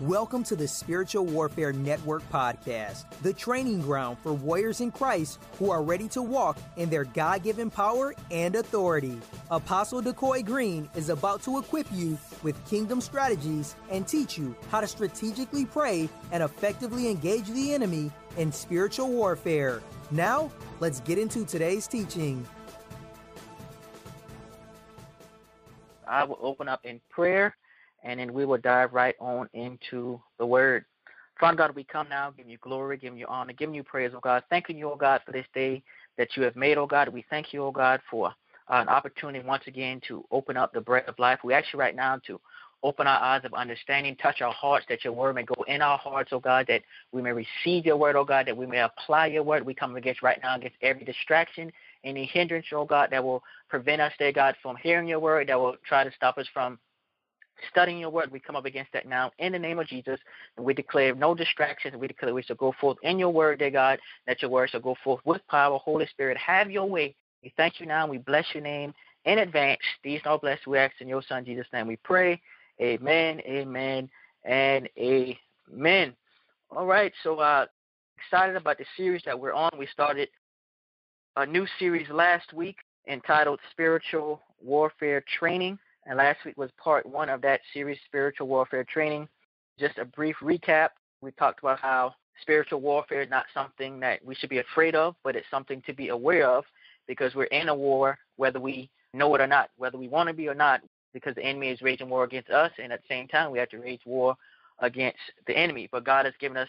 Welcome to the Spiritual Warfare Network podcast, the training ground for warriors in Christ who are ready to walk in their God given power and authority. Apostle Decoy Green is about to equip you with kingdom strategies and teach you how to strategically pray and effectively engage the enemy in spiritual warfare. Now, let's get into today's teaching. I will open up in prayer and then we will dive right on into the word. Father God, we come now, give you glory, give you honor, giving you praise, oh God. Thanking you, oh God, for this day that you have made, oh God. We thank you, oh God, for uh, an opportunity once again to open up the bread of life. We ask you right now to open our eyes of understanding, touch our hearts, that your word may go in our hearts, oh God, that we may receive your word, oh God, that we may apply your word. We come against right now against every distraction, any hindrance, oh God, that will prevent us, dear God, from hearing your word, that will try to stop us from studying your word. We come up against that now in the name of Jesus. And we declare no distractions. We declare we shall go forth in your word, dear God, that your word shall go forth with power. Holy Spirit, have your way. We thank you now we bless your name in advance. These are blessed we ask in your son Jesus' name. We pray. Amen, amen, and amen. All right, so uh excited about the series that we're on. We started a new series last week entitled Spiritual Warfare Training. And last week was part one of that series, Spiritual Warfare Training. Just a brief recap. We talked about how spiritual warfare is not something that we should be afraid of, but it's something to be aware of because we're in a war, whether we know it or not, whether we want to be or not, because the enemy is raging war against us, and at the same time, we have to wage war against the enemy. But God has given us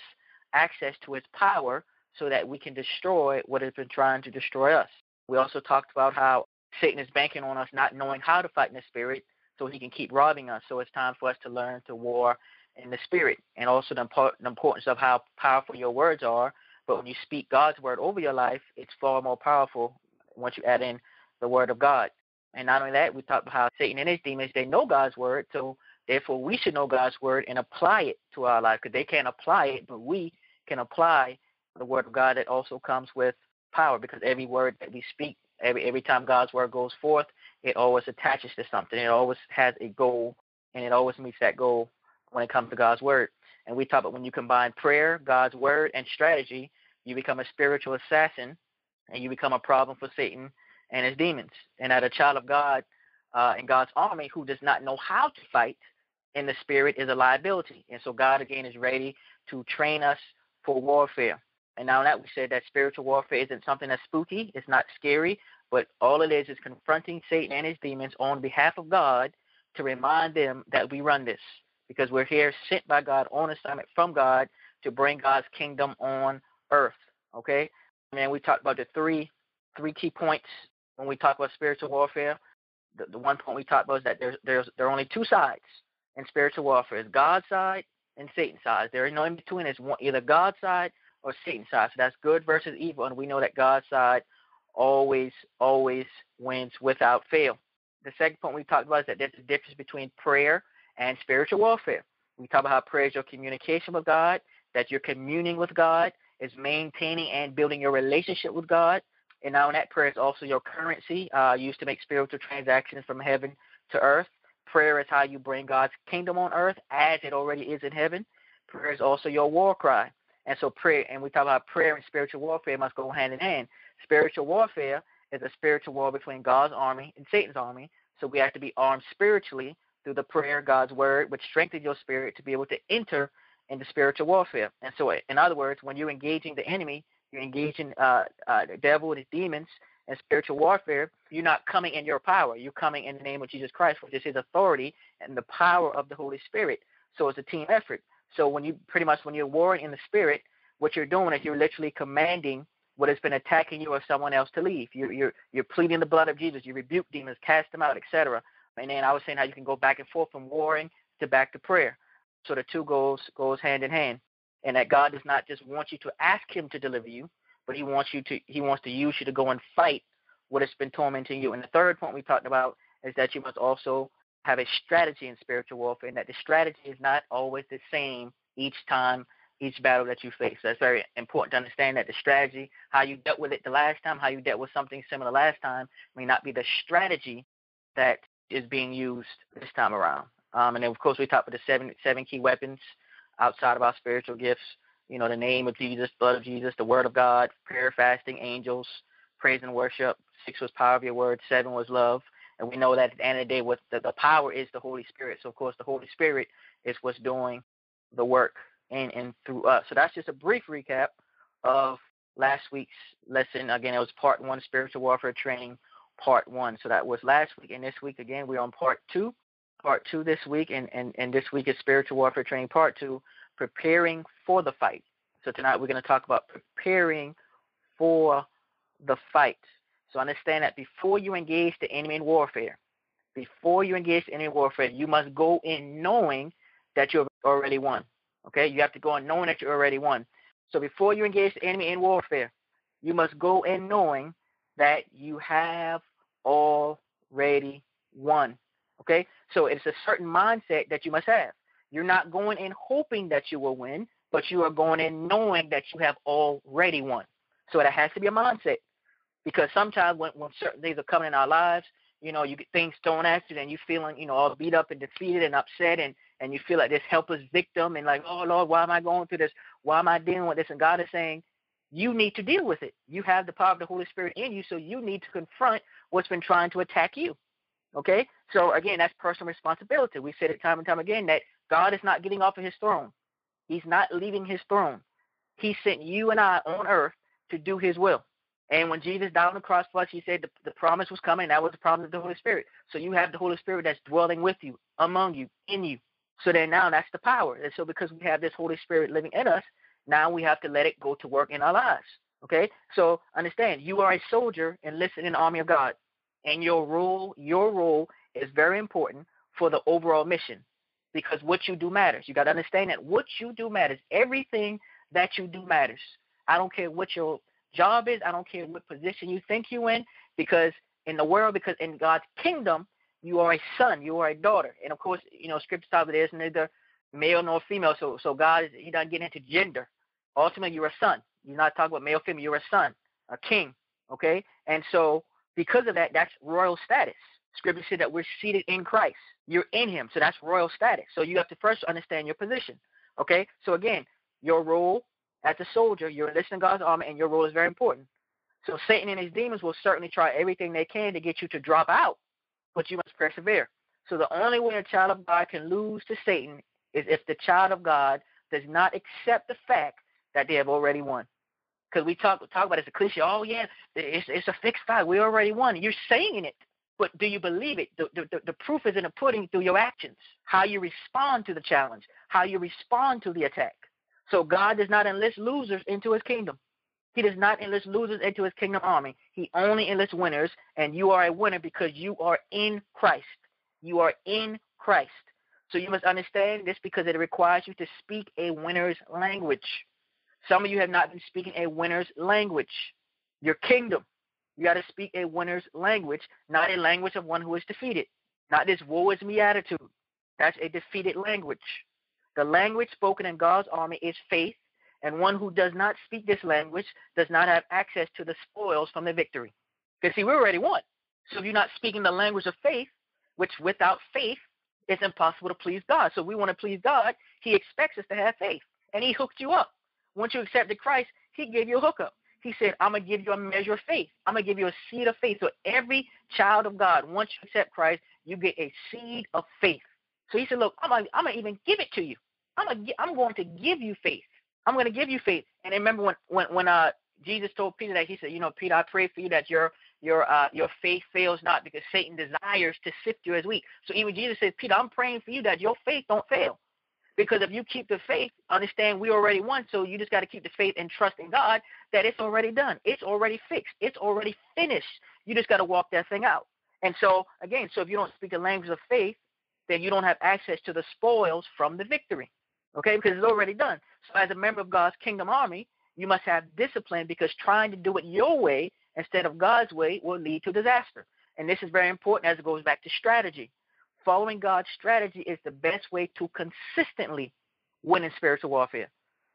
access to his power so that we can destroy what has been trying to destroy us. We also talked about how Satan is banking on us not knowing how to fight in the spirit so he can keep robbing us. So it's time for us to learn to war in the spirit and also the, importance of how powerful your words are. But when you speak God's word over your life, it's far more powerful once you add in the word of God. And not only that, we talked about how Satan and his demons, they know God's word. So therefore, we should know God's word and apply it to our life because they can't apply it, but we can apply the word of God that also comes with power because every word that we speak Every every time God's word goes forth, it always attaches to something. It always has a goal, and it always meets that goal when it comes to God's word. And we talk about when you combine prayer, God's word, and strategy, you become a spiritual assassin, and you become a problem for Satan and his demons. And that a child of God uh, in God's army who does not know how to fight in the spirit is a liability. And so God again is ready to train us for warfare. And now that we said that spiritual warfare isn't something that's spooky, it's not scary, but all it is is confronting Satan and his demons on behalf of God to remind them that we run this because we're here sent by God on assignment from God to bring God's kingdom on earth. Okay? And we talked about the three three key points when we talk about spiritual warfare. The, the one point we talked about is that there's there's there are only two sides in spiritual warfare: it's God's side and Satan's side. There is no in between. It's one, either God's side or Satan's side. So that's good versus evil, and we know that God's side always, always wins without fail. The second point we talked about is that there's a difference between prayer and spiritual warfare. We talk about how prayer is your communication with God, that you're communing with God, is maintaining and building your relationship with God. And now that prayer is also your currency uh, used to make spiritual transactions from heaven to earth. Prayer is how you bring God's kingdom on earth as it already is in heaven. Prayer is also your war cry. And so prayer, and we talk about prayer and spiritual warfare must go hand in hand. Spiritual warfare is a spiritual war between God's army and Satan's army. So we have to be armed spiritually through the prayer, God's word, which strengthens your spirit to be able to enter into spiritual warfare. And so, in other words, when you're engaging the enemy, you're engaging uh, uh, the devil and his demons and spiritual warfare. You're not coming in your power. You're coming in the name of Jesus Christ, which is His authority and the power of the Holy Spirit. So it's a team effort. So when you pretty much when you're warring in the spirit, what you're doing is you're literally commanding what has been attacking you or someone else to leave. You're you're you're pleading the blood of Jesus. You rebuke demons, cast them out, etc. And then I was saying how you can go back and forth from warring to back to prayer. So the two goes goes hand in hand. And that God does not just want you to ask Him to deliver you, but He wants you to He wants to use you to go and fight what has been tormenting you. And the third point we talked about is that you must also have a strategy in spiritual warfare, and that the strategy is not always the same each time, each battle that you face. So it's very important to understand that the strategy, how you dealt with it the last time, how you dealt with something similar last time, may not be the strategy that is being used this time around. Um, and then, of course, we talked about the seven seven key weapons outside of our spiritual gifts. You know, the name of Jesus, blood of Jesus, the word of God, prayer, fasting, angels, praise and worship. Six was power of your word. Seven was love. And we know that at the end of the day, what the, the power is the Holy Spirit. So, of course, the Holy Spirit is what's doing the work in and through us. So that's just a brief recap of last week's lesson. Again, it was part one, spiritual warfare training, part one. So that was last week. And this week, again, we're on part two. Part two this week. And, and, and this week is spiritual warfare training, part two, preparing for the fight. So tonight we're going to talk about preparing for the fight. So understand that before you engage the enemy in warfare, before you engage the enemy in warfare, you must go in knowing that you've already won. Okay, you have to go in knowing that you already won. So before you engage the enemy in warfare, you must go in knowing that you have already won. Okay, so it's a certain mindset that you must have. You're not going in hoping that you will win, but you are going in knowing that you have already won. So that has to be a mindset. Because sometimes when, when certain things are coming in our lives, you know, you get things thrown at you and you're feeling, you know, all beat up and defeated and upset and and you feel like this helpless victim and like, oh Lord, why am I going through this? Why am I dealing with this? And God is saying, you need to deal with it. You have the power of the Holy Spirit in you, so you need to confront what's been trying to attack you. Okay? So again, that's personal responsibility. We said it time and time again that God is not getting off of his throne. He's not leaving his throne. He sent you and I on earth to do his will. And when Jesus died on the cross for us, he said the, the promise was coming. That was the promise of the Holy Spirit. So you have the Holy Spirit that's dwelling with you, among you, in you. So then now that's the power. And so because we have this Holy Spirit living in us, now we have to let it go to work in our lives. Okay? So understand, you are a soldier enlisted in the army of God. And your role, your role is very important for the overall mission. Because what you do matters. You gotta understand that what you do matters. Everything that you do matters. I don't care what your job is, I don't care what position you think you're in, because in the world, because in God's kingdom, you are a son, you are a daughter. And of course, you know, scripture talks there's neither male nor female. So so God is he doesn't get into gender. Ultimately you're a son. You're not talking about male, female, you're a son, a king. Okay? And so because of that, that's royal status. Scripture said that we're seated in Christ. You're in him. So that's royal status. So you have to first understand your position. Okay? So again, your role as a soldier, you're enlisting God's army, and your role is very important. So Satan and his demons will certainly try everything they can to get you to drop out but you must persevere. So the only way a child of God can lose to Satan is if the child of God does not accept the fact that they have already won. Because we talk talk about it as a cliche. Oh yeah, it's it's a fixed fact. We already won. You're saying it, but do you believe it? The, the the proof is in the pudding through your actions. How you respond to the challenge. How you respond to the attack. So God does not enlist losers into His kingdom. He does not enlist losers into his kingdom army. He only enlists winners, and you are a winner because you are in Christ. You are in Christ. So you must understand this because it requires you to speak a winner's language. Some of you have not been speaking a winner's language. Your kingdom. You got to speak a winner's language, not a language of one who is defeated. Not this woe is me attitude. That's a defeated language. The language spoken in God's army is faith, and one who does not speak this language does not have access to the spoils from the victory. Because see, we already won. So if you're not speaking the language of faith, which without faith it's impossible to please God. So we want to please God. He expects us to have faith, and He hooked you up. Once you accepted Christ, He gave you a hookup. He said, "I'm gonna give you a measure of faith. I'm gonna give you a seed of faith." So every child of God, once you accept Christ, you get a seed of faith. So He said, "Look, I'm gonna, I'm gonna even give it to you. I'm gonna, I'm going to give you faith." I'm going to give you faith. And remember when when when uh Jesus told Peter that he said, you know, Peter, I pray for you that your your uh your faith fails not because Satan desires to sift you as wheat. So even Jesus said, Peter, I'm praying for you that your faith don't fail. Because if you keep the faith, understand we already won. So you just got to keep the faith and trust in God that it's already done. It's already fixed. It's already finished. You just got to walk that thing out. And so again, so if you don't speak the language of faith, then you don't have access to the spoils from the victory. Okay, because it's already done. So as a member of God's kingdom army, you must have discipline because trying to do it your way instead of God's way will lead to disaster. And this is very important as it goes back to strategy. Following God's strategy is the best way to consistently win in spiritual warfare.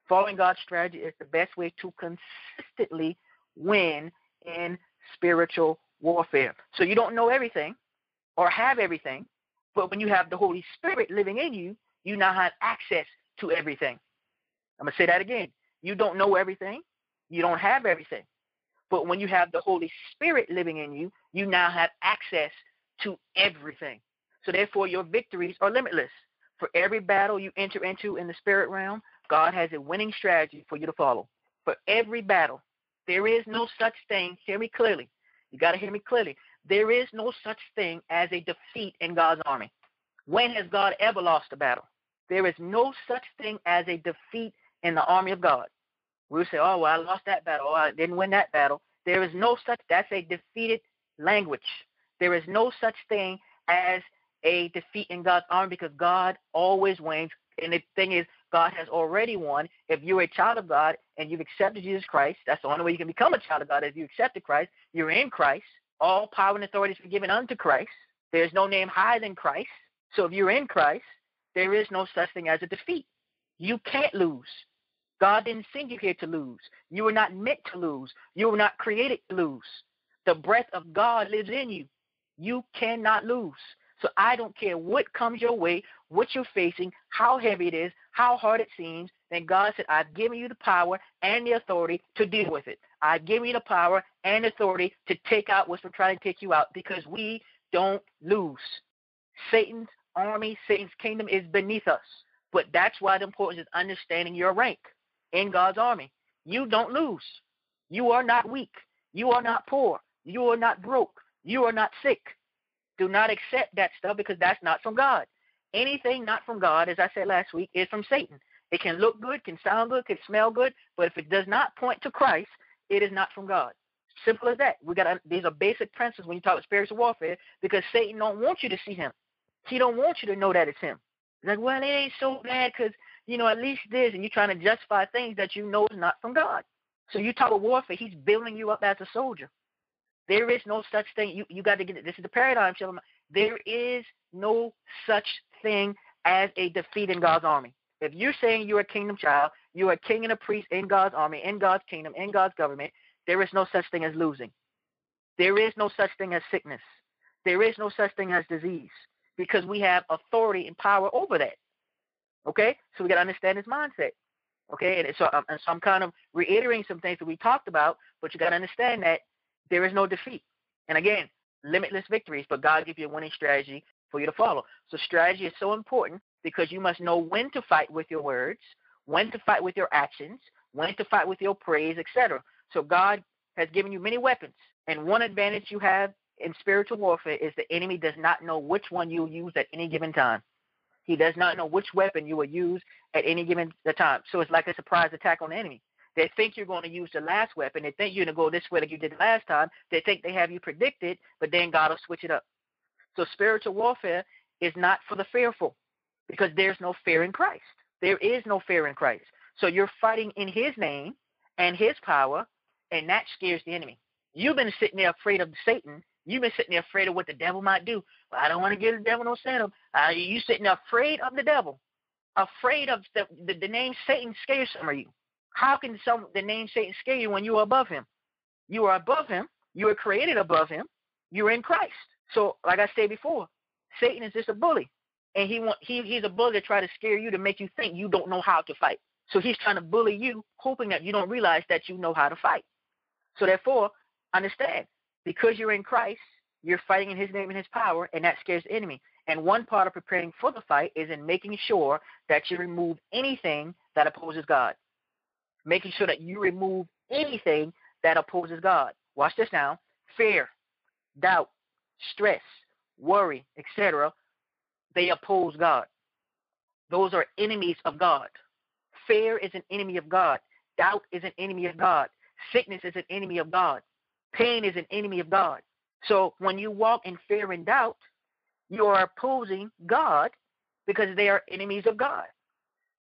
Following God's strategy is the best way to consistently win in spiritual warfare. So you don't know everything or have everything, but when you have the Holy Spirit living in you, you now have access to everything. I'm going to say that again. You don't know everything, you don't have everything. But when you have the Holy Spirit living in you, you now have access to everything. So therefore, your victories are limitless. For every battle you enter into in the spirit realm, God has a winning strategy for you to follow. For every battle, there is no such thing. Hear me clearly. You got to hear me clearly. There is no such thing as a defeat in God's army. When has God ever lost a battle? There is no such thing as a defeat in the army of God. We'll say, oh, well, I lost that battle. Oh, I didn't win that battle. There is no such, that's a defeated language. There is no such thing as a defeat in God's army because God always wins. And the thing is, God has already won. If you're a child of God and you've accepted Jesus Christ, that's the only way you can become a child of God. If you accepted Christ, you're in Christ. All power and authority is given unto Christ. There's no name higher than Christ. So if you're in Christ, there is no such thing as a defeat. You can't lose. God didn't send you here to lose. You were not meant to lose. You were not created to lose. The breath of God lives in you. You cannot lose. So I don't care what comes your way, what you're facing, how heavy it is, how hard it seems. Then God said, I've given you the power and the authority to deal with it. I've given you the power and authority to take out what's trying to take you out because we don't lose. Satan's army, Satan's kingdom is beneath us. But that's why the importance is understanding your rank in God's army. You don't lose. You are not weak. You are not poor. You are not broke. You are not sick. Do not accept that stuff because that's not from God. Anything not from God, as I said last week, is from Satan. It can look good, can sound good, can smell good, but if it does not point to Christ, it is not from God. Simple as that. We got these are basic principles when you talk about spiritual warfare because Satan don't want you to see him. He don't want you to know that it's him. Like, well, it ain't so bad because you know at least this, and you're trying to justify things that you know is not from God. So you talk about warfare. He's building you up as a soldier. There is no such thing. You you got to get it. This is the paradigm shift. There is no such thing as a defeat in God's army. If you're saying you're a kingdom child, you're a king and a priest in God's army, in God's kingdom, in God's government, there is no such thing as losing. There is no such thing as sickness. There is no such thing as disease because we have authority and power over that. Okay? So we got to understand his mindset. Okay? And so, and so I'm kind of reiterating some things that we talked about, but you got to understand that there is no defeat. And again, limitless victories, but God gives you a winning strategy for you to follow. So strategy is so important because you must know when to fight with your words, when to fight with your actions, when to fight with your praise, etc. So God has given you many weapons, and one advantage you have in spiritual warfare is the enemy does not know which one you use at any given time. He does not know which weapon you will use at any given time. So it's like a surprise attack on the enemy. They think you're going to use the last weapon. They think you're going to go this way like you did last time. They think they have you predicted, but then God will switch it up. So spiritual warfare is not for the fearful because there's no fear in Christ. There is no fear in Christ. So you're fighting in his name and his power, and that scares the enemy. You've been sitting there afraid of Satan. You've been sitting there afraid of what the devil might do. Well, I don't want to give the devil no symptom. Uh, you sitting afraid of the devil, afraid of the, the, the name Satan scares some of you. How can some the name Satan scare you when you are above him? You are above him. You are created above him. You're in Christ. So, like I said before, Satan is just a bully, and he want he he's a bully to try to scare you to make you think you don't know how to fight. So he's trying to bully you, hoping that you don't realize that you know how to fight. So therefore, understand because you're in Christ, you're fighting in His name and His power, and that scares the enemy. And one part of preparing for the fight is in making sure that you remove anything that opposes God making sure that you remove anything that opposes God. Watch this now. Fear, doubt, stress, worry, etc. They oppose God. Those are enemies of God. Fear is an enemy of God. Doubt is an enemy of God. Sickness is an enemy of God. Pain is an enemy of God. So when you walk in fear and doubt, you are opposing God because they are enemies of God.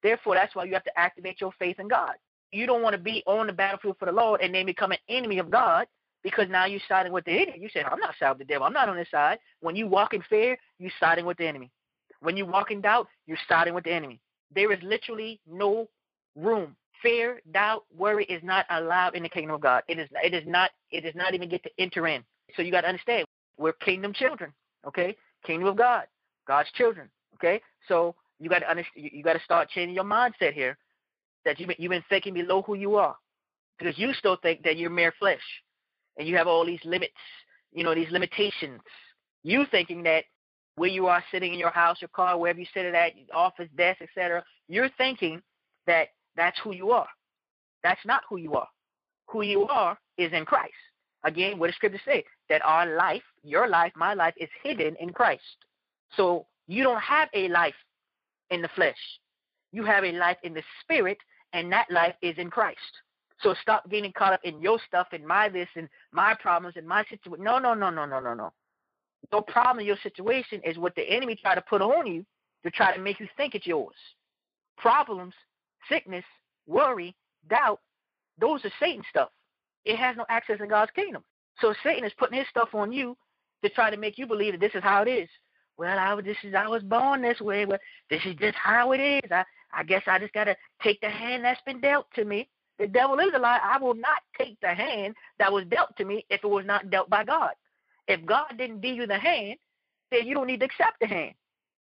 Therefore, that's why you have to activate your faith in God you don't want to be on the battlefield for the Lord and then become an enemy of God because now you're siding with the enemy. You say, I'm not siding with the devil. I'm not on this side. When you walk in fear, you're siding with the enemy. When you walk in doubt, you're siding with the enemy. There is literally no room. Fear, doubt, worry is not allowed in the kingdom of God. It is it is not it does not even get to enter in. So you got to understand, we're kingdom children, okay? Kingdom of God, God's children, okay? So You got to understand. You got to start changing your mindset here. That you've been, you've been thinking below who you are, because you still think that you're mere flesh, and you have all these limits. You know these limitations. You thinking that where you are sitting in your house, your car, wherever you sit at, office, desk, etc. You're thinking that that's who you are. That's not who you are. Who you are is in Christ. Again, what does Scripture say? That our life, your life, my life, is hidden in Christ. So you don't have a life in the flesh. You have a life in the spirit, and that life is in Christ. So stop getting caught up in your stuff and my this and my problems and my situation. No, no, no, no, no, no, no. Your problem, your situation is what the enemy try to put on you to try to make you think it's yours. Problems, sickness, worry, doubt, those are Satan stuff. It has no access in God's kingdom. So Satan is putting his stuff on you to try to make you believe that this is how it is. Well, I was this is I was born this way. Well, this is just how it is. I I guess I just gotta take the hand that's been dealt to me. The devil is a lie. I will not take the hand that was dealt to me if it was not dealt by God. If God didn't deal you the hand, then you don't need to accept the hand.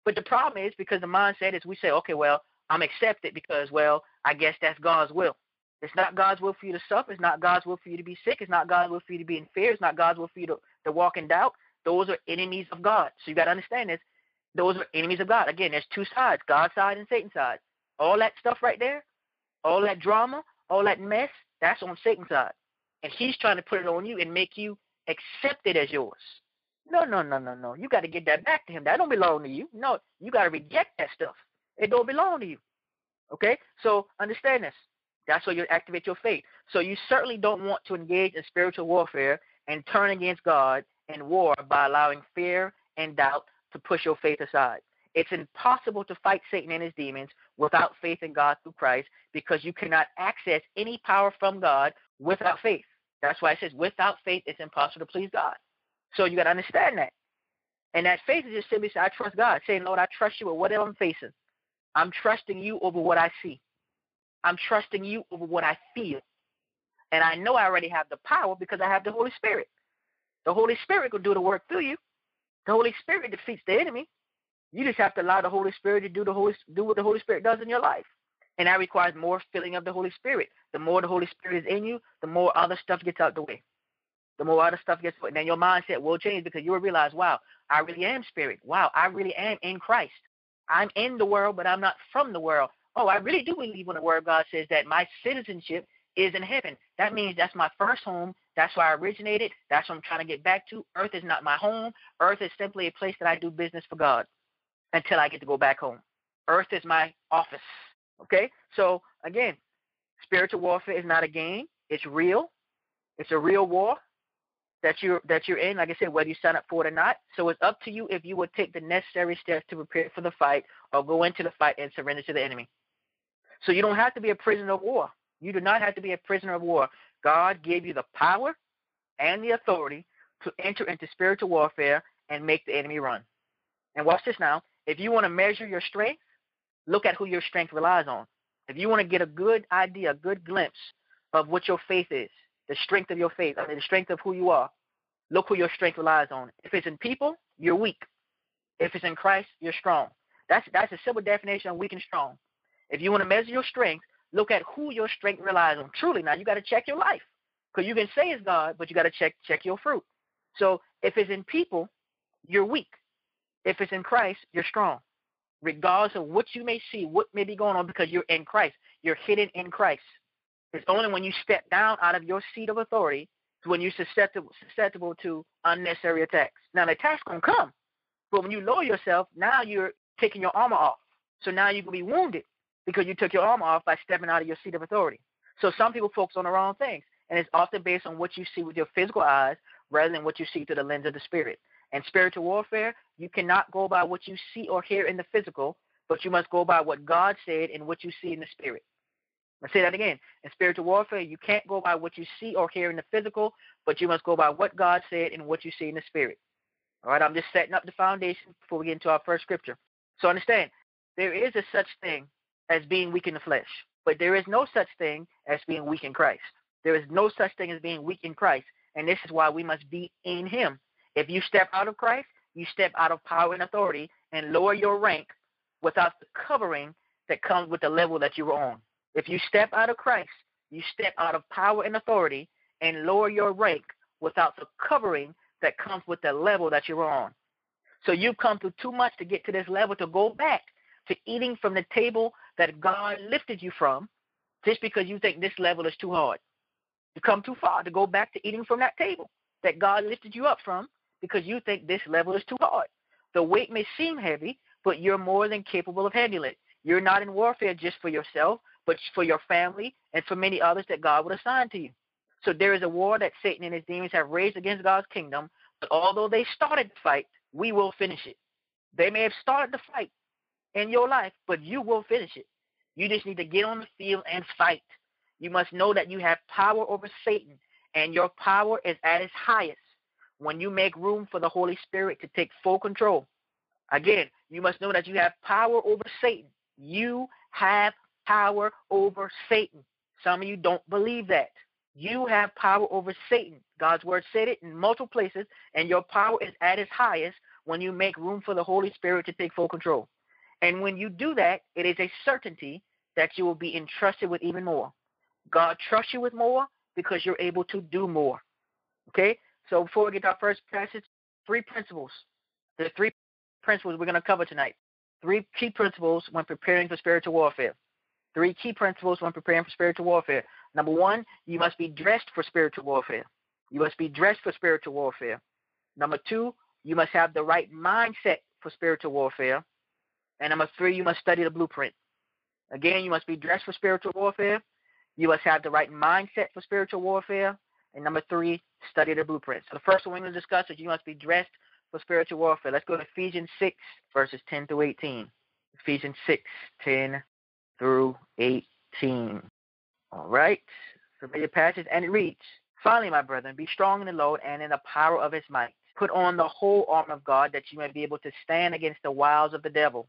But the problem is because the mindset is we say, okay, well, I'm accepted because, well, I guess that's God's will. It's not God's will for you to suffer. It's not God's will for you to be sick. It's not God's will for you to be in fear. It's not God's will for you to, to walk in doubt. Those are enemies of God. So you got to understand this. Those are enemies of God. Again, there's two sides, God's side and Satan's side. All that stuff right there, all that drama, all that mess, that's on Satan's side. And he's trying to put it on you and make you accept it as yours. No, no, no, no, no. You got to get that back to him. That don't belong to you. No, you got to reject that stuff. It don't belong to you. Okay? So understand this. That's where you activate your faith. So you certainly don't want to engage in spiritual warfare and turn against God in war by allowing fear and doubt to push your faith aside. It's impossible to fight Satan and his demons without faith in God through Christ because you cannot access any power from God without faith. That's why it says, without faith, it's impossible to please God. So you got to understand that. And that faith is just simply saying, I trust God, saying, Lord, I trust you with whatever I'm facing. I'm trusting you over what I see. I'm trusting you over what I feel. And I know I already have the power because I have the Holy Spirit. The Holy Spirit will do the work through you. The Holy Spirit defeats the enemy. You just have to allow the Holy Spirit to do the Holy do what the Holy Spirit does in your life. And that requires more filling of the Holy Spirit. The more the Holy Spirit is in you, the more other stuff gets out the way. The more other stuff gets and then your mindset will change because you will realize, wow, I really am spirit. Wow, I really am in Christ. I'm in the world, but I'm not from the world. Oh, I really do believe when the word of God says that my citizenship is in heaven. That means that's my first home. That's where I originated. That's what I'm trying to get back to. Earth is not my home. Earth is simply a place that I do business for God until I get to go back home. Earth is my office. Okay? So, again, spiritual warfare is not a game. It's real. It's a real war that you're that you're in, like I said, whether you sign up for it or not. So it's up to you if you would take the necessary steps to prepare for the fight or go into the fight and surrender to the enemy. So you don't have to be a prisoner of war. You do not have to be a prisoner of war. God gave you the power and the authority to enter into spiritual warfare and make the enemy run. And watch this now. If you want to measure your strength, look at who your strength relies on. If you want to get a good idea, a good glimpse of what your faith is, the strength of your faith, the strength of who you are, look who your strength relies on. If it's in people, you're weak. If it's in Christ, you're strong. That's that's a simple definition of weak and strong. If you want to measure your strength, look at who your strength relies on. Truly, now you got to check your life because you can say it's God, but you got to check check your fruit. So if it's in people, you're weak. If it's in Christ, you're strong. Regardless of what you may see, what may be going on, because you're in Christ, you're hidden in Christ. It's only when you step down out of your seat of authority when you're susceptible, susceptible to unnecessary attacks. Now the attacks gonna come, but when you lower yourself, now you're taking your armor off. So now you can be wounded because you took your arm off by stepping out of your seat of authority. So some people focus on the wrong things, and it's often based on what you see with your physical eyes rather than what you see through the lens of the spirit. And spiritual warfare, you cannot go by what you see or hear in the physical, but you must go by what God said and what you see in the spirit. I'll say that again. In spiritual warfare, you can't go by what you see or hear in the physical, but you must go by what God said and what you see in the spirit. All right, I'm just setting up the foundation before we get into our first scripture. So understand, there is a such thing as being weak in the flesh, but there is no such thing as being weak in Christ. There is no such thing as being weak in Christ, and this is why we must be in Him. If you step out of Christ, you step out of power and authority and lower your rank without the covering that comes with the level that you're on. If you step out of Christ, you step out of power and authority and lower your rank without the covering that comes with the level that you're on. So you've come through too much to get to this level to go back to eating from the table that God lifted you from just because you think this level is too hard. You come too far to go back to eating from that table that God lifted you up from because you think this level is too hard. The weight may seem heavy, but you're more than capable of handling it. You're not in warfare just for yourself, but for your family and for many others that God would assign to you. So there is a war that Satan and his demons have raised against God's kingdom, but although they started the fight, we will finish it. They may have started the fight in your life, but you will finish it. You just need to get on the field and fight. You must know that you have power over Satan, and your power is at its highest when you make room for the Holy Spirit to take full control. Again, you must know that you have power over Satan. You have power over Satan. Some of you don't believe that. You have power over Satan. God's word said it in multiple places, and your power is at its highest when you make room for the Holy Spirit to take full control. And when you do that, it is a certainty that you will be entrusted with even more. God trusts you with more because you're able to do more. Okay? So before we get to our first passage, three principles. The three principles we're going to cover tonight. Three key principles when preparing for spiritual warfare. Three key principles when preparing for spiritual warfare. Number one, you must be dressed for spiritual warfare. You must be dressed for spiritual warfare. Number two, you must have the right mindset for spiritual warfare. And number three, you must study the blueprint. Again, you must be dressed for spiritual warfare. You must have the right mindset for spiritual warfare. And number three, study the blueprint. So the first one we're going to discuss is you must be dressed for spiritual warfare. Let's go to Ephesians 6, verses 10 through 18. Ephesians 6, 10 through 18. All right. Familiar passage, and it reads, Finally, my brethren, be strong in the Lord and in the power of his might. Put on the whole armor of God that you may be able to stand against the wiles of the devil.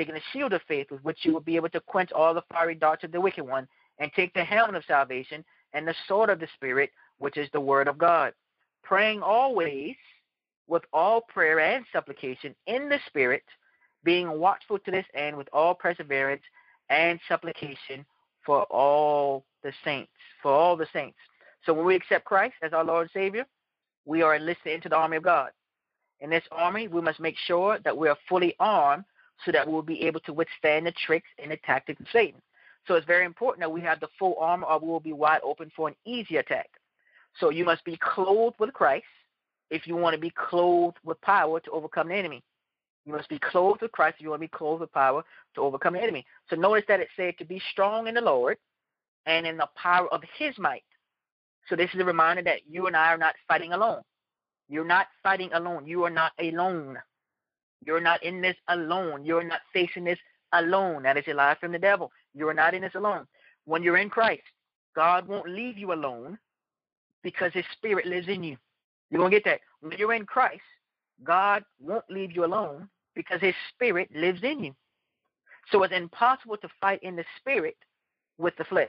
taking the shield of faith with which you will be able to quench all the fiery darts of the wicked one, and take the helmet of salvation and the sword of the Spirit, which is the word of God, praying always with all prayer and supplication in the Spirit, being watchful to this end with all perseverance and supplication for all the saints. For all the saints. So when we accept Christ as our Lord and Savior, we are enlisted into the army of God. In this army, we must make sure that we are fully armed so that we'll be able to withstand the tricks and the tactics of Satan. So it's very important that we have the full armor or we will be wide open for an easy attack. So you must be clothed with Christ if you want to be clothed with power to overcome the enemy. You must be clothed with Christ if you want to be clothed with power to overcome the enemy. So notice that it said to be strong in the Lord and in the power of his might. So this is a reminder that you and I are not fighting alone. You're not fighting alone. You are not alone. You're not in this alone. You're not facing this alone. That is a lie from the devil. You are not in this alone. When you're in Christ, God won't leave you alone because his spirit lives in you. You're going to get that. When you're in Christ, God won't leave you alone because his spirit lives in you. So it's impossible to fight in the spirit with the flesh.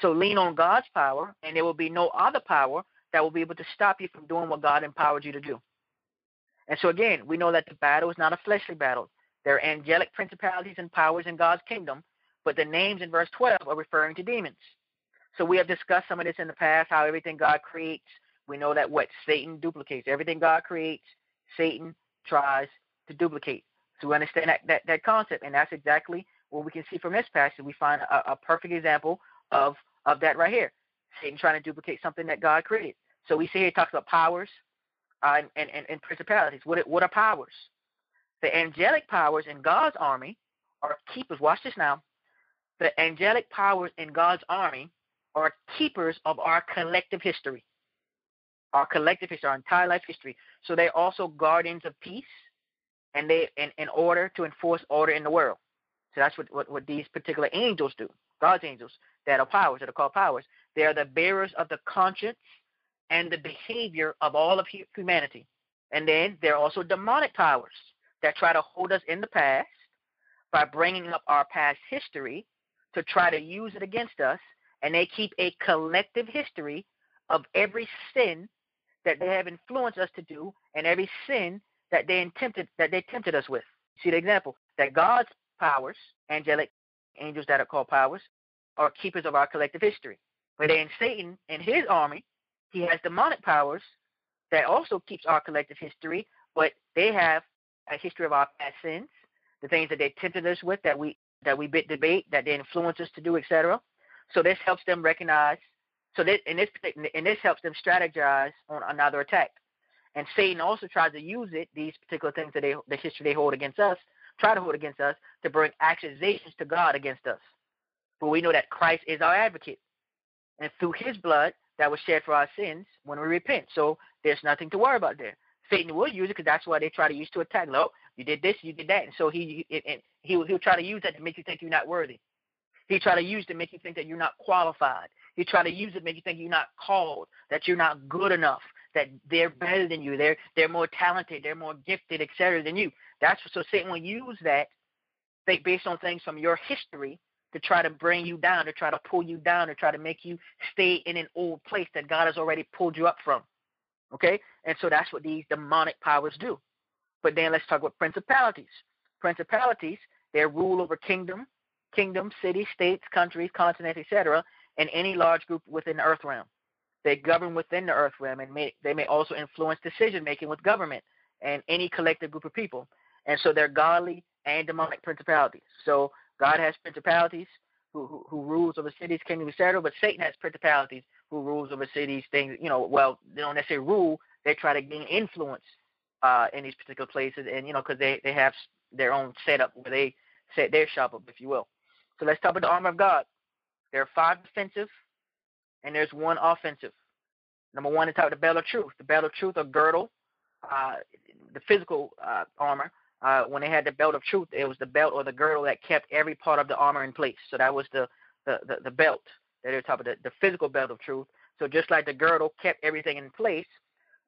So lean on God's power, and there will be no other power that will be able to stop you from doing what God empowered you to do. And so again, we know that the battle is not a fleshly battle. There are angelic principalities and powers in God's kingdom, but the names in verse 12 are referring to demons. So we have discussed some of this in the past, how everything God creates, we know that what Satan duplicates. Everything God creates, Satan tries to duplicate. So we understand that, that, that concept, and that's exactly what we can see from this passage. We find a, a perfect example of, of that right here. Satan trying to duplicate something that God created. So we see here it talks about powers uh, and, and, and principalities. What, what are powers? The angelic powers in God's army are keepers. Watch this now. The angelic powers in God's army are keepers of our collective history, our collective history, our entire life history. So they're also guardians of peace, and they in, in order to enforce order in the world. So that's what, what, what these particular angels do. God's angels that are powers, that are called powers. They are the bearers of the conscience and the behavior of all of humanity. And then there are also demonic powers that try to hold us in the past by bringing up our past history to try to use it against us. And they keep a collective history of every sin that they have influenced us to do and every sin that they tempted that they tempted us with. See the example that God's powers, angelic angels that are called powers, are keepers of our collective history. But then Satan and his army, he has demonic powers that also keeps our collective history, but they have a history of our past sins, the things that they tempted us with that we that we bit debate, that they influence us to do, etc. So this helps them recognize. So this and this and this helps them strategize on another attack. And Satan also tries to use it, these particular things that they the history they hold against us, try to hold against us, to bring accusations to God against us. But we know that Christ is our advocate. And through his blood that was shed for our sins when we repent. So there's nothing to worry about there. Satan will use it because that's why they try to use to attack. Look, you did this, you did that, and so he and he he'll try to use that to make you think you're not worthy. He try to use it to make you think that you're not qualified. He try to use it to make you think you're not called, that you're not good enough, that they're better than you, they're they're more talented, they're more gifted, etc. than you. That's so Satan will use that based on things from your history to try to bring you down, to try to pull you down, to try to make you stay in an old place that God has already pulled you up from. Okay? And so that's what these demonic powers do. But then let's talk about principalities. Principalities, they rule over kingdom, kingdoms, cities, states, countries, continents, etc., and any large group within the earth realm. They govern within the earth realm and may, they may also influence decision making with government and any collective group of people. And so they're godly and demonic principalities. So God has principalities who, who, who rules over cities, kingdoms, etc. But Satan has principalities who rules over cities, things. You know, well, they don't necessarily rule. They try to gain influence uh, in these particular places, and you know, because they they have their own setup where they set their shop up, if you will. So let's talk about the armor of God. There are five defensive, and there's one offensive. Number one is talk about the belt of truth. The belt of truth or girdle, uh, the physical uh, armor uh, when they had the belt of truth, it was the belt or the girdle that kept every part of the armor in place. So that was the the, the, the belt that they're talking about, the, the physical belt of truth. So just like the girdle kept everything in place,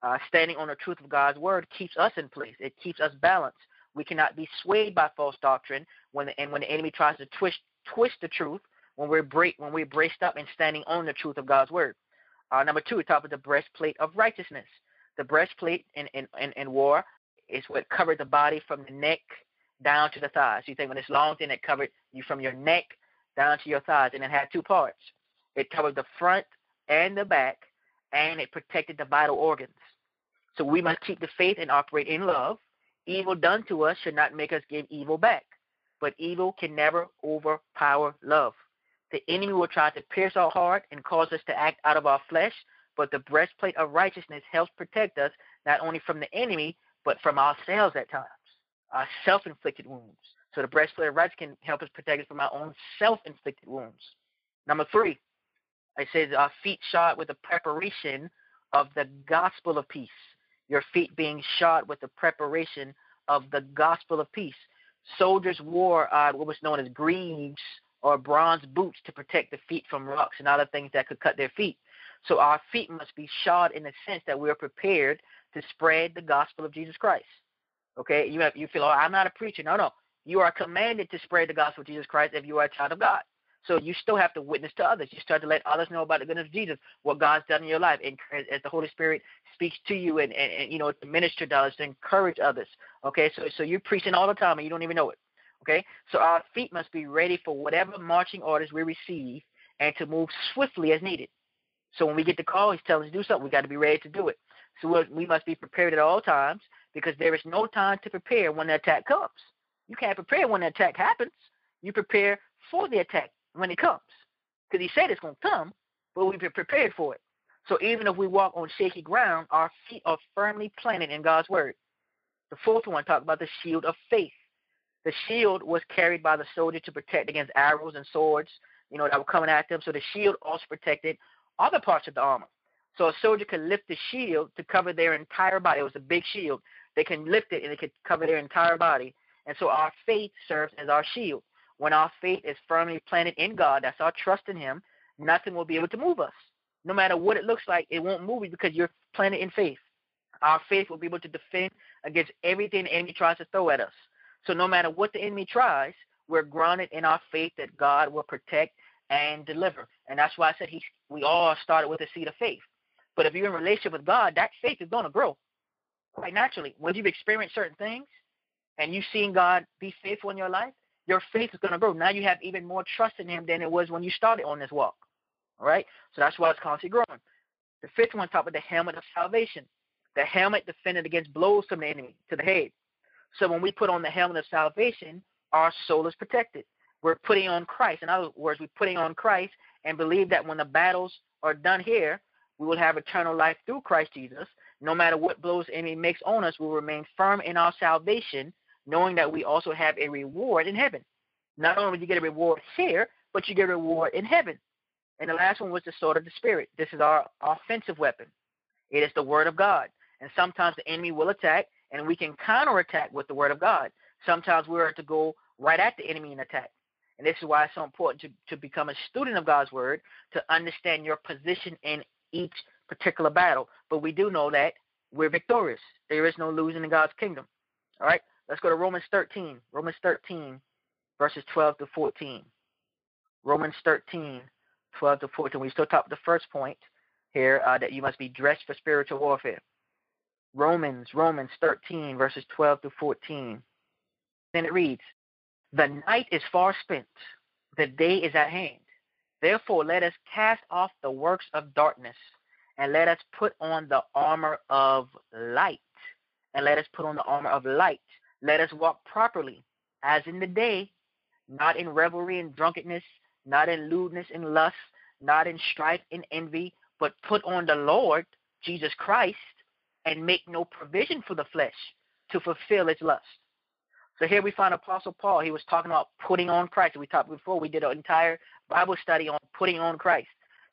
uh, standing on the truth of God's word keeps us in place. It keeps us balanced. We cannot be swayed by false doctrine when the, and when the enemy tries to twist twist the truth when we're break when we're braced up and standing on the truth of God's word. Uh, number two, we talk about the breastplate of righteousness. The breastplate in, in, in, in war is what covered the body from the neck down to the thighs. You think when this long thing that covered you from your neck down to your thighs, and it had two parts. It covered the front and the back, and it protected the vital organs. So we must keep the faith and operate in love. Evil done to us should not make us give evil back, but evil can never overpower love. The enemy will try to pierce our heart and cause us to act out of our flesh, but the breastplate of righteousness helps protect us not only from the enemy, but from ourselves at times, our self-inflicted wounds. So the breastplate of righteousness can help us protect us from our own self-inflicted wounds. Number three, it says our feet shod with the preparation of the gospel of peace. Your feet being shod with the preparation of the gospel of peace. Soldiers wore uh, what was known as greaves or bronze boots to protect the feet from rocks and other things that could cut their feet. So our feet must be shod in the sense that we are prepared to spread the gospel of Jesus Christ. Okay, you have you feel, oh, I'm not a preacher. No, no, you are commanded to spread the gospel of Jesus Christ if you are a child of God. So you still have to witness to others. You start to let others know about the goodness of Jesus, what God's done in your life, and as the Holy Spirit speaks to you, and, and, and you know to minister to others, to encourage others. Okay, so so you're preaching all the time and you don't even know it. Okay, so our feet must be ready for whatever marching orders we receive, and to move swiftly as needed. So when we get the call, He's telling us to do something. We got to be ready to do it. So we must be prepared at all times because there is no time to prepare when the attack comes. You can't prepare when the attack happens. You prepare for the attack when it comes. Because he said it's going to come, but we've been prepared for it. So even if we walk on shaky ground, our feet are firmly planted in God's word. The fourth one talked about the shield of faith. The shield was carried by the soldier to protect against arrows and swords, you know, that were coming at them. So the shield also protected other parts of the armor. So a soldier could lift the shield to cover their entire body. It was a big shield. They can lift it and it could cover their entire body. And so our faith serves as our shield. When our faith is firmly planted in God, that's our trust in Him, nothing will be able to move us. No matter what it looks like, it won't move you because you're planted in faith. Our faith will be able to defend against everything the enemy tries to throw at us. So no matter what the enemy tries, we're grounded in our faith that God will protect and deliver. And that's why I said he we all started with a seed of faith. But if you're in relationship with God, that faith is going to grow quite naturally. When you've experienced certain things and you've seen God be faithful in your life, your faith is going to grow. Now you have even more trust in Him than it was when you started on this walk. All right? So that's why it's constantly growing. The fifth one, top of the helmet of salvation. The helmet defended against blows from the enemy to the head. So when we put on the helmet of salvation, our soul is protected. We're putting on Christ. In other words, we're putting on Christ and believe that when the battles are done here, we will have eternal life through Christ Jesus. No matter what blows the enemy makes on us, we will remain firm in our salvation, knowing that we also have a reward in heaven. Not only do you get a reward here, but you get a reward in heaven. And the last one was the sword of the Spirit. This is our offensive weapon. It is the Word of God. And sometimes the enemy will attack, and we can counterattack with the Word of God. Sometimes we are to go right at the enemy and attack. And this is why it's so important to, to become a student of God's Word, to understand your position in each particular battle. But we do know that we're victorious. There is no losing in God's kingdom. All right, let's go to Romans 13. Romans 13, verses 12 to 14. Romans 13, 12 to 14. We still talk the first point here uh, that you must be dressed for spiritual warfare. Romans, Romans 13, verses 12 to 14. Then it reads, The night is far spent, the day is at hand. Therefore, let us cast off the works of darkness, and let us put on the armor of light. And let us put on the armor of light. Let us walk properly, as in the day, not in revelry and drunkenness, not in lewdness and lust, not in strife and envy, but put on the Lord Jesus Christ and make no provision for the flesh to fulfill its lust. So here we find Apostle Paul. He was talking about putting on Christ. We talked before. We did an entire Bible study on putting on Christ.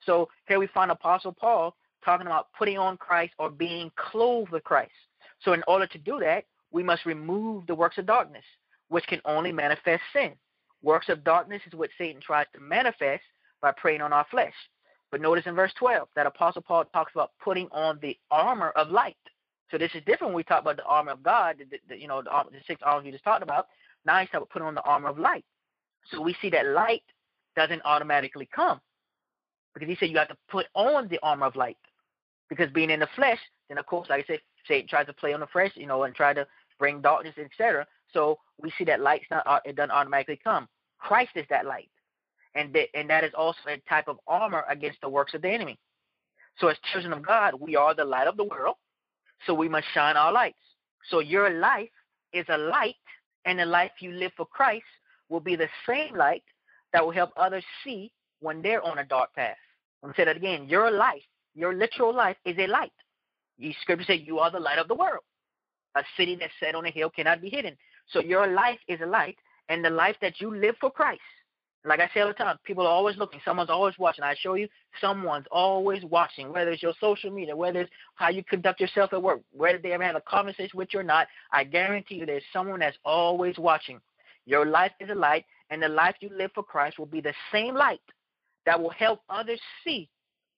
So here we find Apostle Paul talking about putting on Christ or being clothed with Christ. So in order to do that, we must remove the works of darkness, which can only manifest sin. Works of darkness is what Satan tries to manifest by preying on our flesh. But notice in verse 12 that Apostle Paul talks about putting on the armor of light. So this is different when we talk about the armor of God, the, the, you know, the, the six arms we just talked about. Now he's talking putting on the armor of light. So we see that light doesn't automatically come because he said you have to put on the armor of light. Because being in the flesh, then of course, like I said, Satan tries to play on the flesh, you know, and try to bring darkness, etc. So we see that light's not uh, it doesn't automatically come. Christ is that light and that, and that is also a type of armor against the works of the enemy. So, as children of God, we are the light of the world, so we must shine our lights. So, your life is a light, and the life you live for Christ will be the same light that will help others see when they're on a dark path. I'm say that again. Your life, your literal life, is a light. The scripture says you are the light of the world. A city that's set on a hill cannot be hidden. So your life is a light, and the life that you live for Christ like I say all the time, people are always looking. Someone's always watching. I show you, someone's always watching. Whether it's your social media, whether it's how you conduct yourself at work, whether they ever have a conversation with you or not, I guarantee you, there's someone that's always watching. Your life is a light, and the life you live for Christ will be the same light that will help others see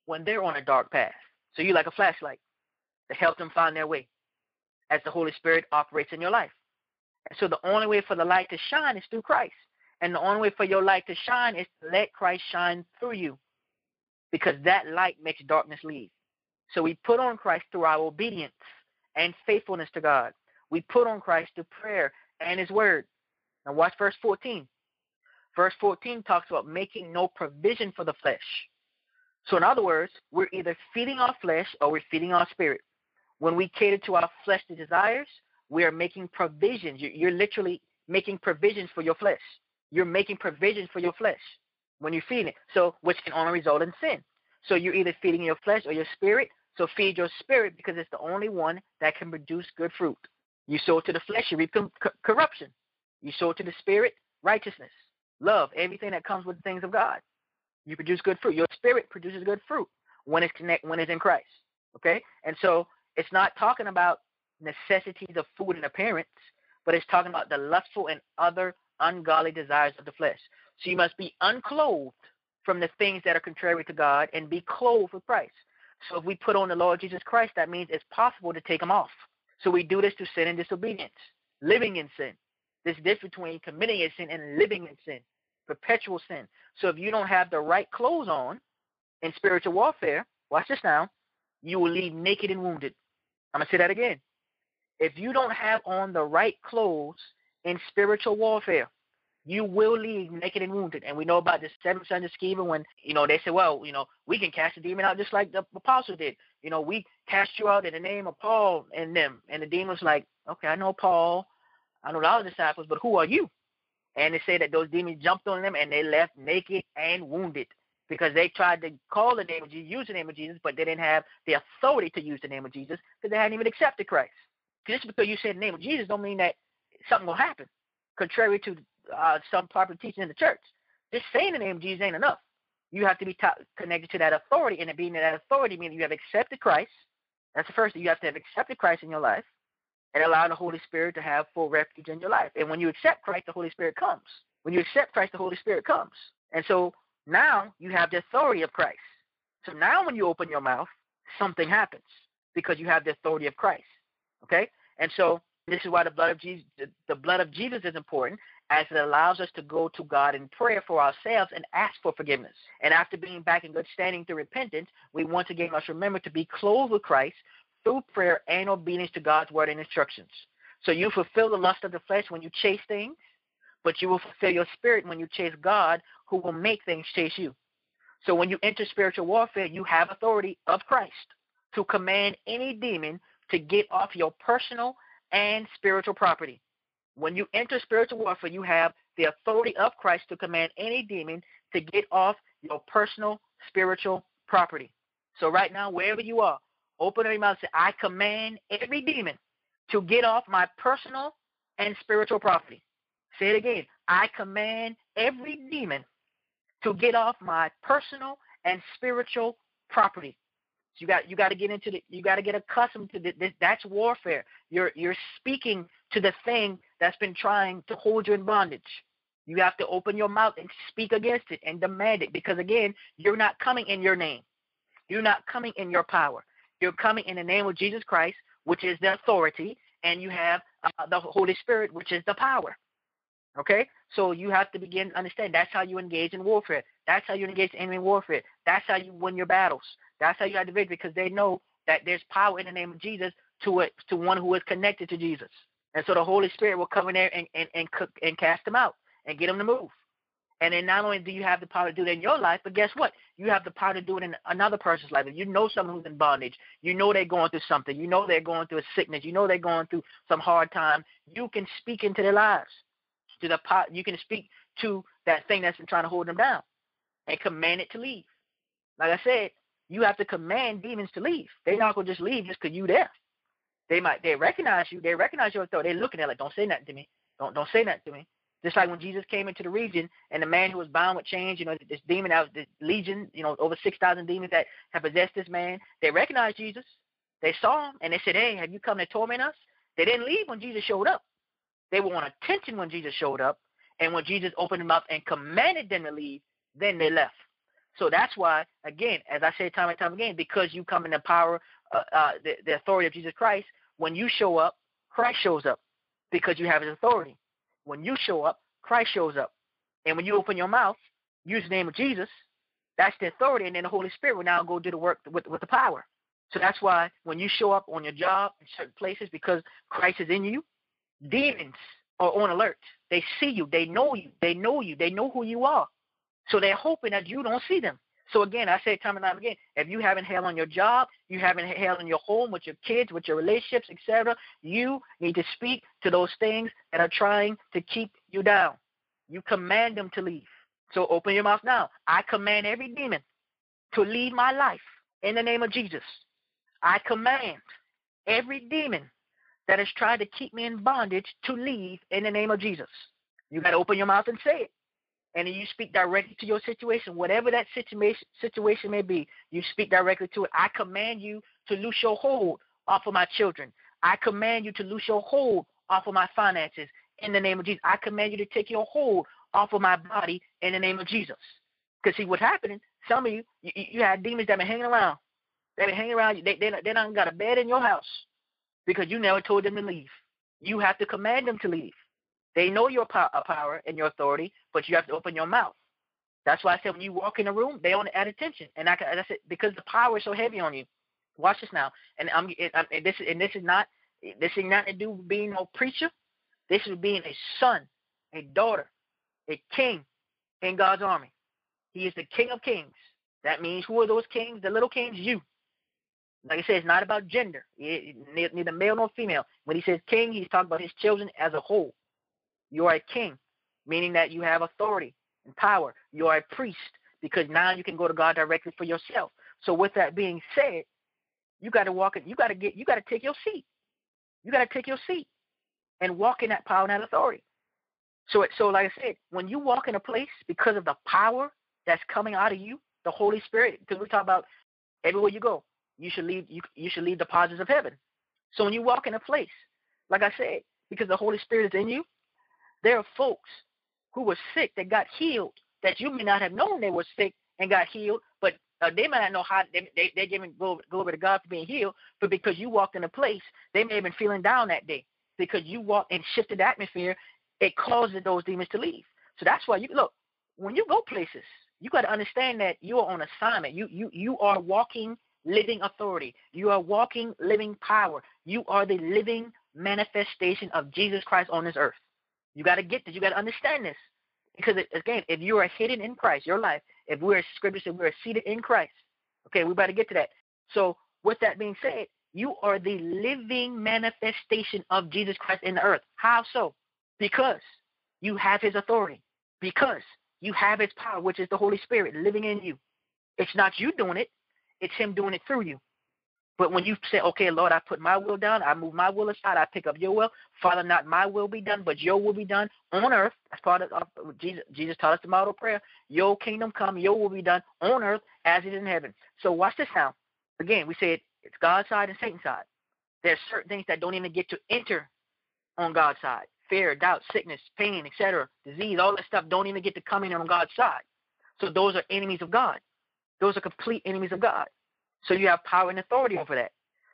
when they're on a dark path. So you're like a flashlight to help them find their way as the Holy Spirit operates in your life. And so the only way for the light to shine is through Christ. And the only way for your light to shine is to let Christ shine through you because that light makes darkness leave. So we put on Christ through our obedience and faithfulness to God. We put on Christ through prayer and His Word. Now, watch verse 14. Verse 14 talks about making no provision for the flesh. So, in other words, we're either feeding our flesh or we're feeding our spirit. When we cater to our fleshly desires, we are making provisions. You're literally making provisions for your flesh you're making provision for your flesh when you're feeding it. So, which can only result in sin. So, you're either feeding your flesh or your spirit. So, feed your spirit because it's the only one that can produce good fruit. You sow to the flesh, you reap corruption. You sow to the spirit, righteousness, love, everything that comes with the things of God. You produce good fruit. Your spirit produces good fruit when it's connect when it's in Christ. Okay, and so it's not talking about necessities of food and appearance, but it's talking about the lustful and other ungodly desires of the flesh. So you must be unclothed from the things that are contrary to God and be clothed with Christ. So if we put on the Lord Jesus Christ, that means it's possible to take him off. So we do this through sin and disobedience, living in sin. This difference between committing a sin and living in sin, perpetual sin. So if you don't have the right clothes on in spiritual warfare, watch this now, you will leave naked and wounded. I'm going to say that again. If you don't have on the right clothes in spiritual warfare, you will leave naked and wounded. And we know about the seven sons of Sceva when, you know, they say, well, you know, we can cast the demon out just like the apostle did. You know, we cast you out in the name of Paul and them. And the demon's like, okay, I know Paul. I know the other disciples, but who are you? And they say that those demons jumped on them and they left naked and wounded because they tried to call the name of Jesus, use the name of Jesus, but they didn't have the authority to use the name of Jesus because they hadn't even accepted Christ. Just because you say the name of Jesus don't mean that something will happen, contrary to uh, some proper teaching in the church. Just saying the name of Jesus ain't enough. You have to be t- connected to that authority, and it being that authority means you have accepted Christ. That's the first thing. You have to have accepted Christ in your life and allow the Holy Spirit to have full refuge in your life. And when you accept Christ, the Holy Spirit comes. When you accept Christ, the Holy Spirit comes. And so now you have the authority of Christ. So now when you open your mouth, something happens because you have the authority of Christ. Okay? And so this is why the blood of Jesus the blood of Jesus is important as it allows us to go to God in prayer for ourselves and ask for forgiveness. And after being back in good standing through repentance, we once again must remember to be clothed with Christ through prayer and obedience to God's word and instructions. So you fulfill the lust of the flesh when you chase things, but you will fulfill your spirit when you chase God, who will make things chase you. So when you enter spiritual warfare, you have authority of Christ to command any demon to get off your personal and spiritual property. When you enter spiritual warfare, you have the authority of Christ to command any demon to get off your personal spiritual property. So right now, wherever you are, open your mouth and say, I command every demon to get off my personal and spiritual property. Say it again. I command every demon to get off my personal and spiritual property. You got you got to get into the you got to get accustomed to this. That's warfare. You're you're speaking to the thing that's been trying to hold you in bondage. You have to open your mouth and speak against it and demand it because again, you're not coming in your name. You're not coming in your power. You're coming in the name of Jesus Christ, which is the authority, and you have uh, the Holy Spirit, which is the power. Okay? So you have to begin to understand that's how you engage in warfare. That's how you engage in enemy warfare. That's how you win your battles. That's how you have the victory because they know that there's power in the name of Jesus to it to one who is connected to Jesus. And so the Holy Spirit will come in there and, and, and cook and cast them out and get them to move. And then not only do you have the power to do it in your life, but guess what? You have the power to do it in another person's life. If you know someone who's in bondage, you know they're going through something, you know they're going through a sickness, you know they're going through some hard time, you can speak into their lives. To the pot, you can speak to that thing that's been trying to hold them down and command it to leave. Like I said, you have to command demons to leave. They're not gonna just leave just because you there. They might they recognize you, they recognize your authority. They're looking at it like, don't say nothing to me. Don't don't say nothing to me. Just like when Jesus came into the region and the man who was bound with chains, you know, this demon out this legion, you know, over six thousand demons that have possessed this man, they recognized Jesus. They saw him and they said, Hey, have you come to torment us? They didn't leave when Jesus showed up. They were on attention when Jesus showed up. And when Jesus opened them up and commanded them to leave, then they left. So that's why, again, as I say time and time again, because you come in the power, uh, uh, the, the authority of Jesus Christ, when you show up, Christ shows up because you have his authority. When you show up, Christ shows up. And when you open your mouth, use the name of Jesus, that's the authority, and then the Holy Spirit will now go do the work with, with the power. So that's why when you show up on your job in certain places because Christ is in you, demons are on alert. They see you, they know you, they know you, they know who you are. So they're hoping that you don't see them. So again, I say time and time again, if you haven't hell on your job, you haven't hell in your home with your kids, with your relationships, etc., you need to speak to those things that are trying to keep you down. You command them to leave. So open your mouth now. I command every demon to leave my life in the name of Jesus. I command every demon that has tried to keep me in bondage to leave in the name of Jesus. You got to open your mouth and say it and you speak directly to your situation, whatever that situation situation may be, you speak directly to it. I command you to loose your hold off of my children. I command you to loose your hold off of my finances in the name of Jesus. I command you to take your hold off of my body in the name of Jesus. Because see what's happening, some of you, you, you had demons that been hanging around. They've been hanging around. They, they, they don't got a bed in your house because you never told them to leave. You have to command them to leave. They know your uh, power and your authority, but you have to open your mouth. That's why I said when you walk in a room, they only add attention. And I, I said because the power is so heavy on you. Watch this now. And I'm and this and this is not this is not to do with being no preacher. This is being a son, a daughter, a king in God's army. He is the King of Kings. That means who are those kings? The little kings, you. Like I said, it's not about gender, neither male nor female. When he says king, he's talking about his children as a whole. You are a king, meaning that you have authority and power. You are a priest because now you can go to God directly for yourself. So with that being said, you got to walk it. You got to get. You got to take your seat. You got to take your seat and walk in that power and that authority. So, so like I said, when you walk in a place because of the power that's coming out of you, the Holy Spirit, because we talk about everywhere you go, you should leave. You you should leave deposits of heaven. So when you walk in a place, like I said, because the Holy Spirit is in you, there are folks who were sick that got healed that you may not have known they were sick and got healed, but uh, they may not know how they, they, they're giving glory, glory to God for being healed, but because you walked in a place, they may have been feeling down that day because you walked and shifted the atmosphere, it causes those demons to leave. So that's why you look when you go places, you got to understand that you are on assignment. You you you are walking living authority. You are walking living power. You are the living manifestation of Jesus Christ on this earth. You got to get this. You got to understand this. Because again, if you are hidden in Christ, your life, if we're scripture said we're seated in Christ, okay, we better get to that. So with that being said, you are the living manifestation of Jesus Christ in the earth. How so? Because you have his authority. Because you have his power, which is the Holy Spirit living in you. It's not you doing it, it's him doing it through you. But when you say, okay, Lord, I put my will down, I move my will aside, I pick up your will. Father, not my will be done, but your will be done on earth. That's part of, Jesus. Jesus taught us the model prayer. Your kingdom come, your will be done on earth as it is in heaven. So watch this now. Again, we said it's God's side and Satan's side. There's certain things that don't even get to enter on God's side. Fear, doubt, sickness, pain, etc., disease, all that stuff don't even get to come in on God's side. So those are enemies of God. Those are complete enemies of God. So you have power and authority over that.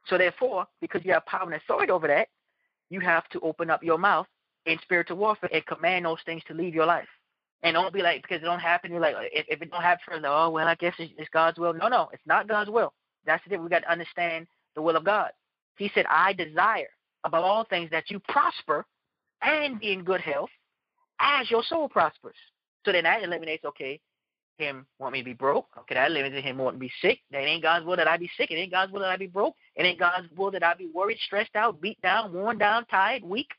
So therefore, because you have power and authority over that, you have to open up your mouth in spiritual warfare and command those things to leave your life. And don't be like because it don't happen. You're like if, if it don't happen, oh well, I guess it's, it's God's will. No, no, it's not God's will. That's the thing. We got to understand the will of God. He said, "I desire above all things that you prosper and be in good health, as your soul prospers." So then that eliminates okay him want me to be broke. Okay, that limits him wanting to be sick. That ain't God's will that I be sick. It ain't God's will that I be broke. It ain't God's will that I be worried, stressed out, beat down, worn down, tired, weak.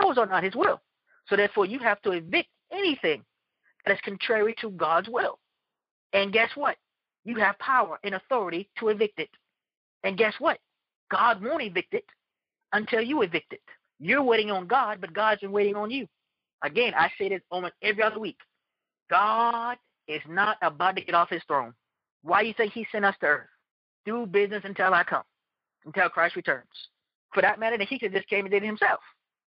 Those are not his will. So therefore you have to evict anything that is contrary to God's will. And guess what? You have power and authority to evict it. And guess what? God won't evict it until you evict it. You're waiting on God, but God's been waiting on you. Again, I say this almost every other week. God is not about to get off his throne. Why you think he sent us to earth? Do business until I come, until Christ returns. For that matter, that he could just came and did it himself.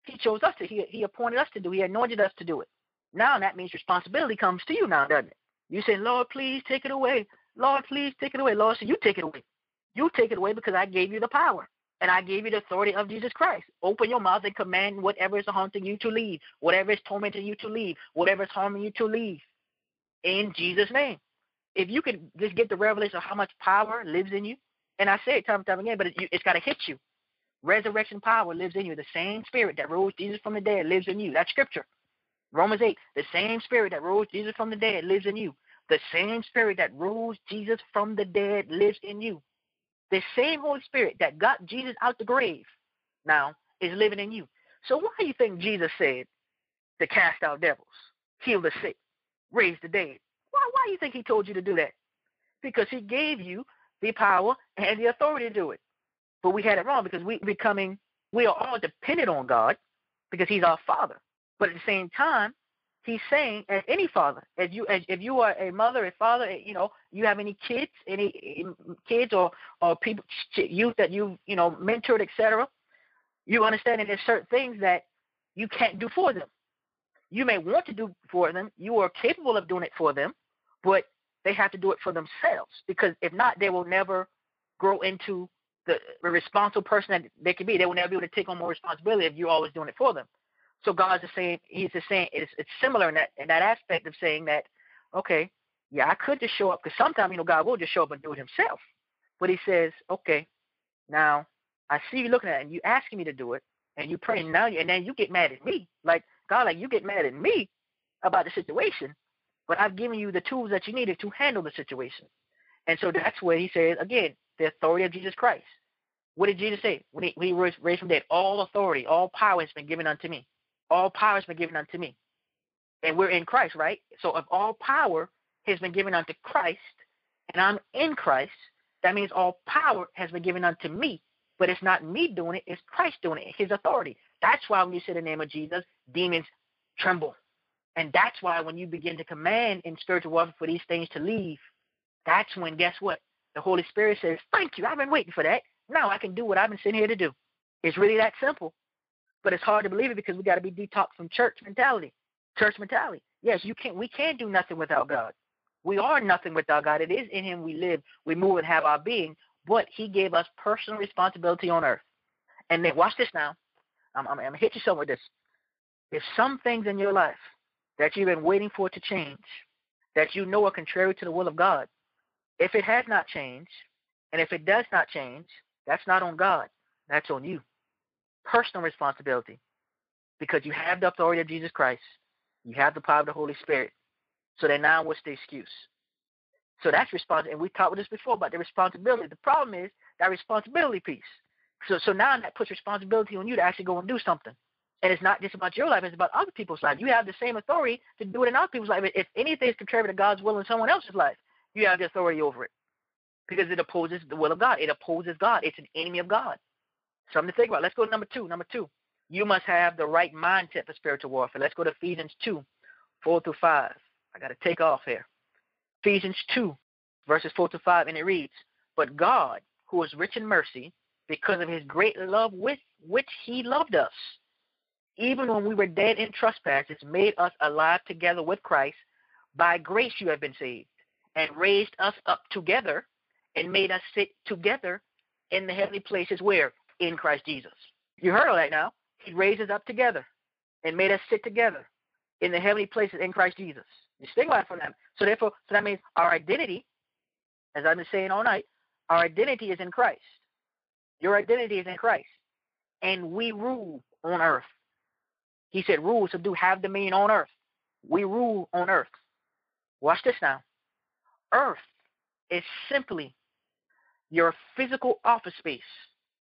He chose us to. He he appointed us to do. He anointed us to do it. Now that means responsibility comes to you now, doesn't it? You say, Lord, please take it away. Lord, please take it away. Lord, so you take it away. You take it away because I gave you the power and I gave you the authority of Jesus Christ. Open your mouth and command whatever is haunting you to leave, whatever is tormenting you to leave, whatever is harming you to leave in Jesus' name. If you could just get the revelation of how much power lives in you, and I say it time and time again, but it, it's got to hit you. Resurrection power lives in you. The same spirit that rose Jesus from the dead lives in you. That's scripture. Romans 8, the same spirit that rose Jesus from the dead lives in you. The same spirit that rose Jesus from the dead lives in you. The same Holy Spirit that got Jesus out the grave now is living in you. So why do you think Jesus said to cast out devils, heal the sick, raise the dead. Why why do you think he told you to do that? Because he gave you the power and the authority to do it. But we had it wrong because we becoming we are all dependent on God because he's our father. But at the same time, he's saying as any father, as you as if you are a mother, a father, eh, you know, you have any kids, any eh, kids or or people youth that you you know mentored, etc. You understand that there's certain things that you can't do for them. You may want to do for them, you are capable of doing it for them, but they have to do it for themselves because if not, they will never grow into the, responsible person that they can be. They will never be able to take on more responsibility if you're always doing it for them. So God's just saying, He's just saying it's, it's similar in that in that aspect of saying that, okay, yeah, I could just show up because sometimes you know God will just show up and do it Himself. But He says, okay, now I see you looking at it and you asking me to do it, and you praying now, and then you get mad at me, like God, like you get mad at me about the situation, but I've given you the tools that you needed to handle the situation. And so that's where he says, again, the authority of Jesus Christ. What did Jesus say when he, when he was raised from dead? All authority, all power has been given unto me. All power has been given unto me. And we're in Christ, right? So if all power has been given unto Christ, and I'm in Christ, that means all power has been given unto me. But it's not me doing it, it's Christ doing it, his authority. That's why when you say the name of Jesus, demons tremble. And that's why when you begin to command in spiritual warfare for these things to leave, that's when, guess what? The Holy Spirit says, Thank you. I've been waiting for that. Now I can do what I've been sitting here to do. It's really that simple. But it's hard to believe it because we got to be detoxed from church mentality. Church mentality. Yes, you can't we can't do nothing without God. We are nothing without God. It is in him we live, we move and have our being, but he gave us personal responsibility on earth. And then watch this now. I'm, I'm, I'm gonna hit you somewhere with this. If some things in your life that you've been waiting for to change, that you know are contrary to the will of God, if it has not changed, and if it does not change, that's not on God. That's on you. Personal responsibility. Because you have the authority of Jesus Christ. You have the power of the Holy Spirit. So then now what's the excuse? So that's responsibility. And we talked with this before about the responsibility. The problem is that responsibility piece. So so now that puts responsibility on you to actually go and do something. And it's not just about your life, it's about other people's life. You have the same authority to do it in other people's life. If anything is contrary to God's will in someone else's life, you have the authority over it. Because it opposes the will of God. It opposes God. It's an enemy of God. Something to think about. Let's go to number two. Number two. You must have the right mindset for spiritual warfare. Let's go to Ephesians 2, 4 through 5. I got to take off here. Ephesians 2, verses 4 to 5, and it reads, But God, who is rich in mercy, because of his great love with which he loved us, even when we were dead in trespasses, made us alive together with Christ. By grace you have been saved, and raised us up together, and made us sit together in the heavenly places where? In Christ Jesus. You heard all that now. He raised us up together and made us sit together in the heavenly places in Christ Jesus. You it from that. So therefore, so that means our identity, as I've been saying all night, our identity is in Christ. Your identity is in Christ. And we rule on earth. He said, rule, subdue, have dominion on earth. We rule on earth. Watch this now. Earth is simply your physical office space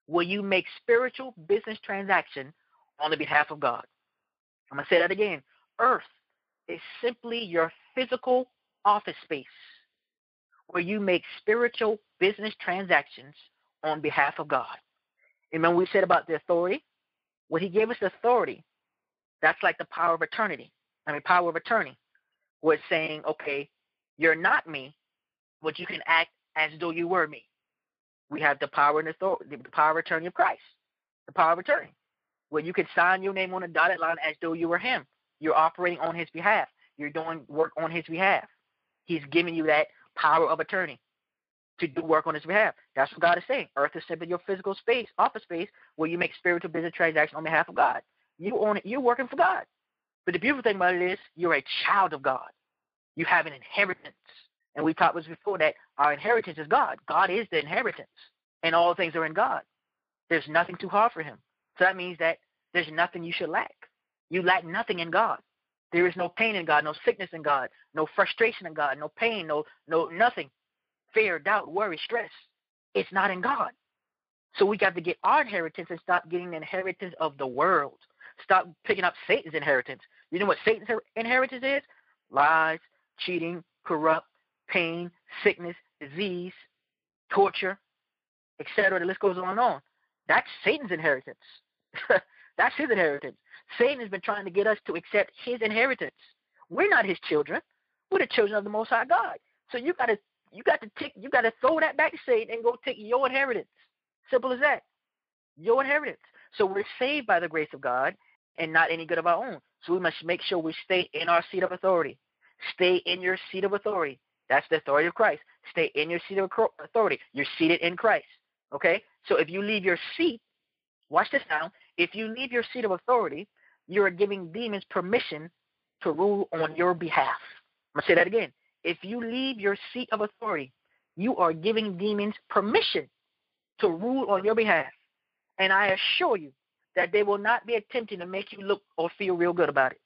where you make spiritual business transaction on the behalf of God. I'm going to say that again. Earth is simply your physical office space where you make spiritual business transactions on behalf of God. Remember we said about the authority? When he gave us the authority, that's like the power of eternity. I mean, power of attorney was saying, okay, you're not me, but you can act as though you were me. We have the power and authority, the power of attorney of Christ, the power of attorney, where you can sign your name on a dotted line as though you were him. You're operating on his behalf. You're doing work on his behalf. He's giving you that power of attorney to do work on his behalf. That's what God is saying. Earth is simply your physical space, office space, where you make spiritual business transactions on behalf of God. You own it. You're working for God. But the beautiful thing about it is you're a child of God. You have an inheritance. And we talked this before that our inheritance is God. God is the inheritance. And all things are in God. There's nothing too hard for him. So that means that there's nothing you should lack. You lack nothing in God. There is no pain in God, no sickness in God, no frustration in God, no pain, no no nothing. Fear, doubt, worry, stress. It's not in God. So we got to get our inheritance and stop getting the inheritance of the world. Stop picking up Satan's inheritance. You know what Satan's inheritance is? Lies, cheating, corrupt, pain, sickness, disease, torture, etc. The list goes on and on. That's Satan's inheritance. That's his inheritance. Satan has been trying to get us to accept his inheritance. We're not his children. We're the children of the Most High God. So you gotta you got to take you got to throw that back to Satan and go take your inheritance. Simple as that. Your inheritance. So we're saved by the grace of God, and not any good of our own. So we must make sure we stay in our seat of authority. Stay in your seat of authority. That's the authority of Christ. Stay in your seat of authority. You're seated in Christ. Okay? So if you leave your seat, watch this now. If you leave your seat of authority, you are giving demons permission to rule on your behalf. I'm going to say that again. If you leave your seat of authority, you are giving demons permission to rule on your behalf. And I assure you that they will not be attempting to make you look or feel real good about it.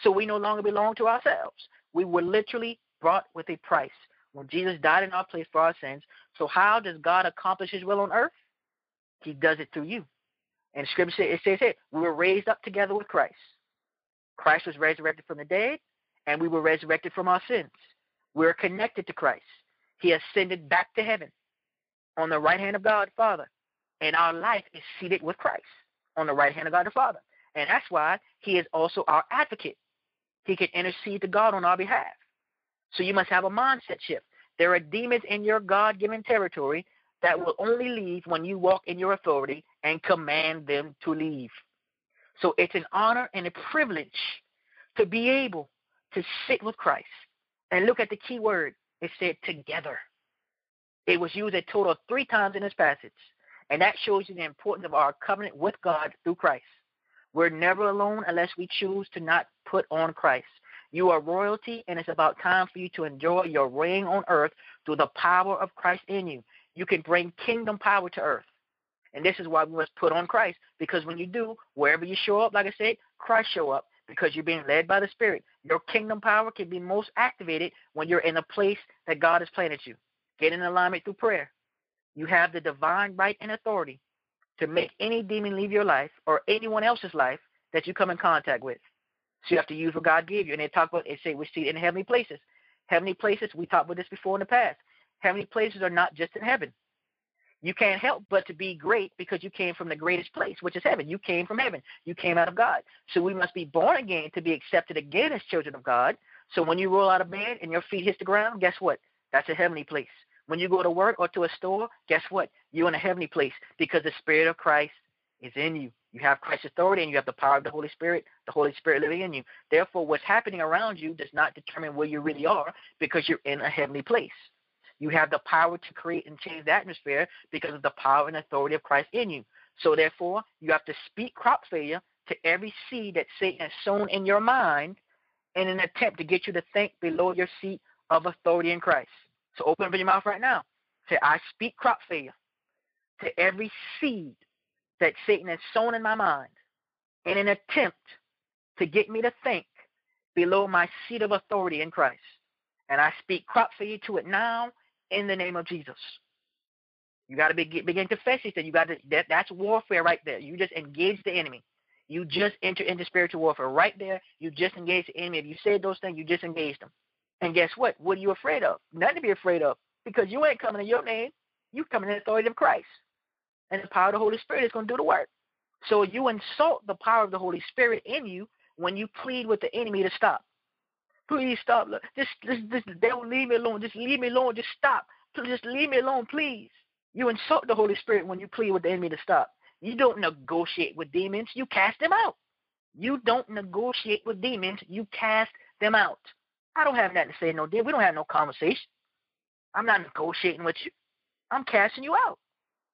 So we no longer belong to ourselves. We were literally brought with a price when Jesus died in our place for our sins. So how does God accomplish his will on earth? He does it through you. And scripture it says here, we were raised up together with Christ. Christ was resurrected from the dead, and we were resurrected from our sins. We're connected to Christ. He ascended back to heaven on the right hand of God Father. And our life is seated with Christ on the right hand of God the Father. And that's why he is also our advocate. He can intercede to God on our behalf. So you must have a mindset shift. There are demons in your God given territory that will only leave when you walk in your authority and command them to leave. So it's an honor and a privilege to be able to sit with Christ. And look at the key word. It said together. It was used a total of three times in this passage. And that shows you the importance of our covenant with God through Christ. We're never alone unless we choose to not put on Christ. You are royalty, and it's about time for you to enjoy your reign on earth through the power of Christ in you. You can bring kingdom power to earth. And this is why we must put on Christ. Because when you do, wherever you show up, like I said, Christ show up because you're being led by the Spirit. Your kingdom power can be most activated when you're in a place that God has planted you. Get in alignment through prayer. You have the divine right and authority to make any demon leave your life or anyone else's life that you come in contact with. So you have to use what God gave you. And they talk about, they say we see it in heavenly places. Heavenly places, we talked about this before in the past. Heavenly places are not just in heaven. You can't help but to be great because you came from the greatest place, which is heaven. You came from heaven. You came out of God. So we must be born again to be accepted again as children of God. So when you roll out of bed and your feet hit the ground, guess what? That's a heavenly place. When you go to work or to a store, guess what? You're in a heavenly place because the Spirit of Christ is in you. You have Christ's authority and you have the power of the Holy Spirit, the Holy Spirit living in you. Therefore, what's happening around you does not determine where you really are because you're in a heavenly place. You have the power to create and change the atmosphere because of the power and authority of Christ in you. So, therefore, you have to speak crop failure to every seed that Satan has sown in your mind in an attempt to get you to think below your seat of authority in Christ. So open up your mouth right now. Say, I speak crop failure to every seed that Satan has sown in my mind in an attempt to get me to think below my seat of authority in Christ. And I speak crop failure to it now in the name of Jesus. You got to be, begin to confess it. You got to that, that's warfare right there. You just engage the enemy. You just enter into spiritual warfare right there. You just engage the enemy. If you said those things, you just engaged them. And guess what? What are you afraid of? Nothing to be afraid of because you ain't coming in your name. You coming in the authority of Christ. And the power of the Holy Spirit is going to do the work. So you insult the power of the Holy Spirit in you when you plead with the enemy to stop. Please stop. Just, just, just, devil, leave me alone. Just leave me alone. Just stop. Just leave me alone, please. You insult the Holy Spirit when you plead with the enemy to stop. You don't negotiate with demons. You cast them out. You don't negotiate with demons. You cast them out. I don't have nothing to say no deal. We don't have no conversation. I'm not negotiating with you. I'm casting you out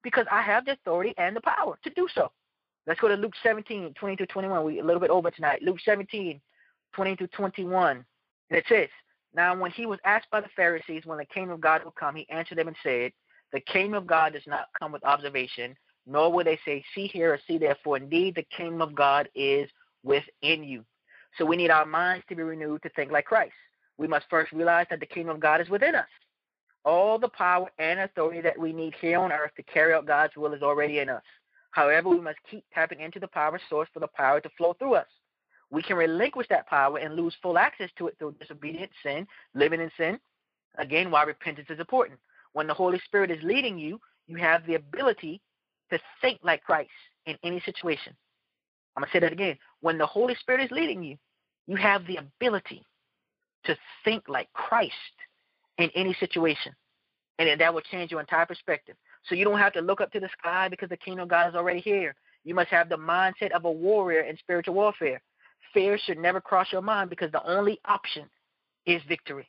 because I have the authority and the power to do so. Let's go to Luke 17, 20 to 21. We're a little bit over tonight. Luke 17, 20 to 21. And it says, Now when he was asked by the Pharisees when the kingdom of God would come, he answered them and said, The kingdom of God does not come with observation, nor will they say, See here or see there, for indeed the kingdom of God is within you. So we need our minds to be renewed to think like Christ we must first realize that the kingdom of God is within us. All the power and authority that we need here on earth to carry out God's will is already in us. However, we must keep tapping into the power source for the power to flow through us. We can relinquish that power and lose full access to it through disobedience, sin, living in sin. Again, why repentance is important. When the Holy Spirit is leading you, you have the ability to think like Christ in any situation. I'm going to say that again. When the Holy Spirit is leading you, you have the ability to think like Christ in any situation. And that will change your entire perspective. So you don't have to look up to the sky because the kingdom of God is already here. You must have the mindset of a warrior in spiritual warfare. Fear should never cross your mind because the only option is victory.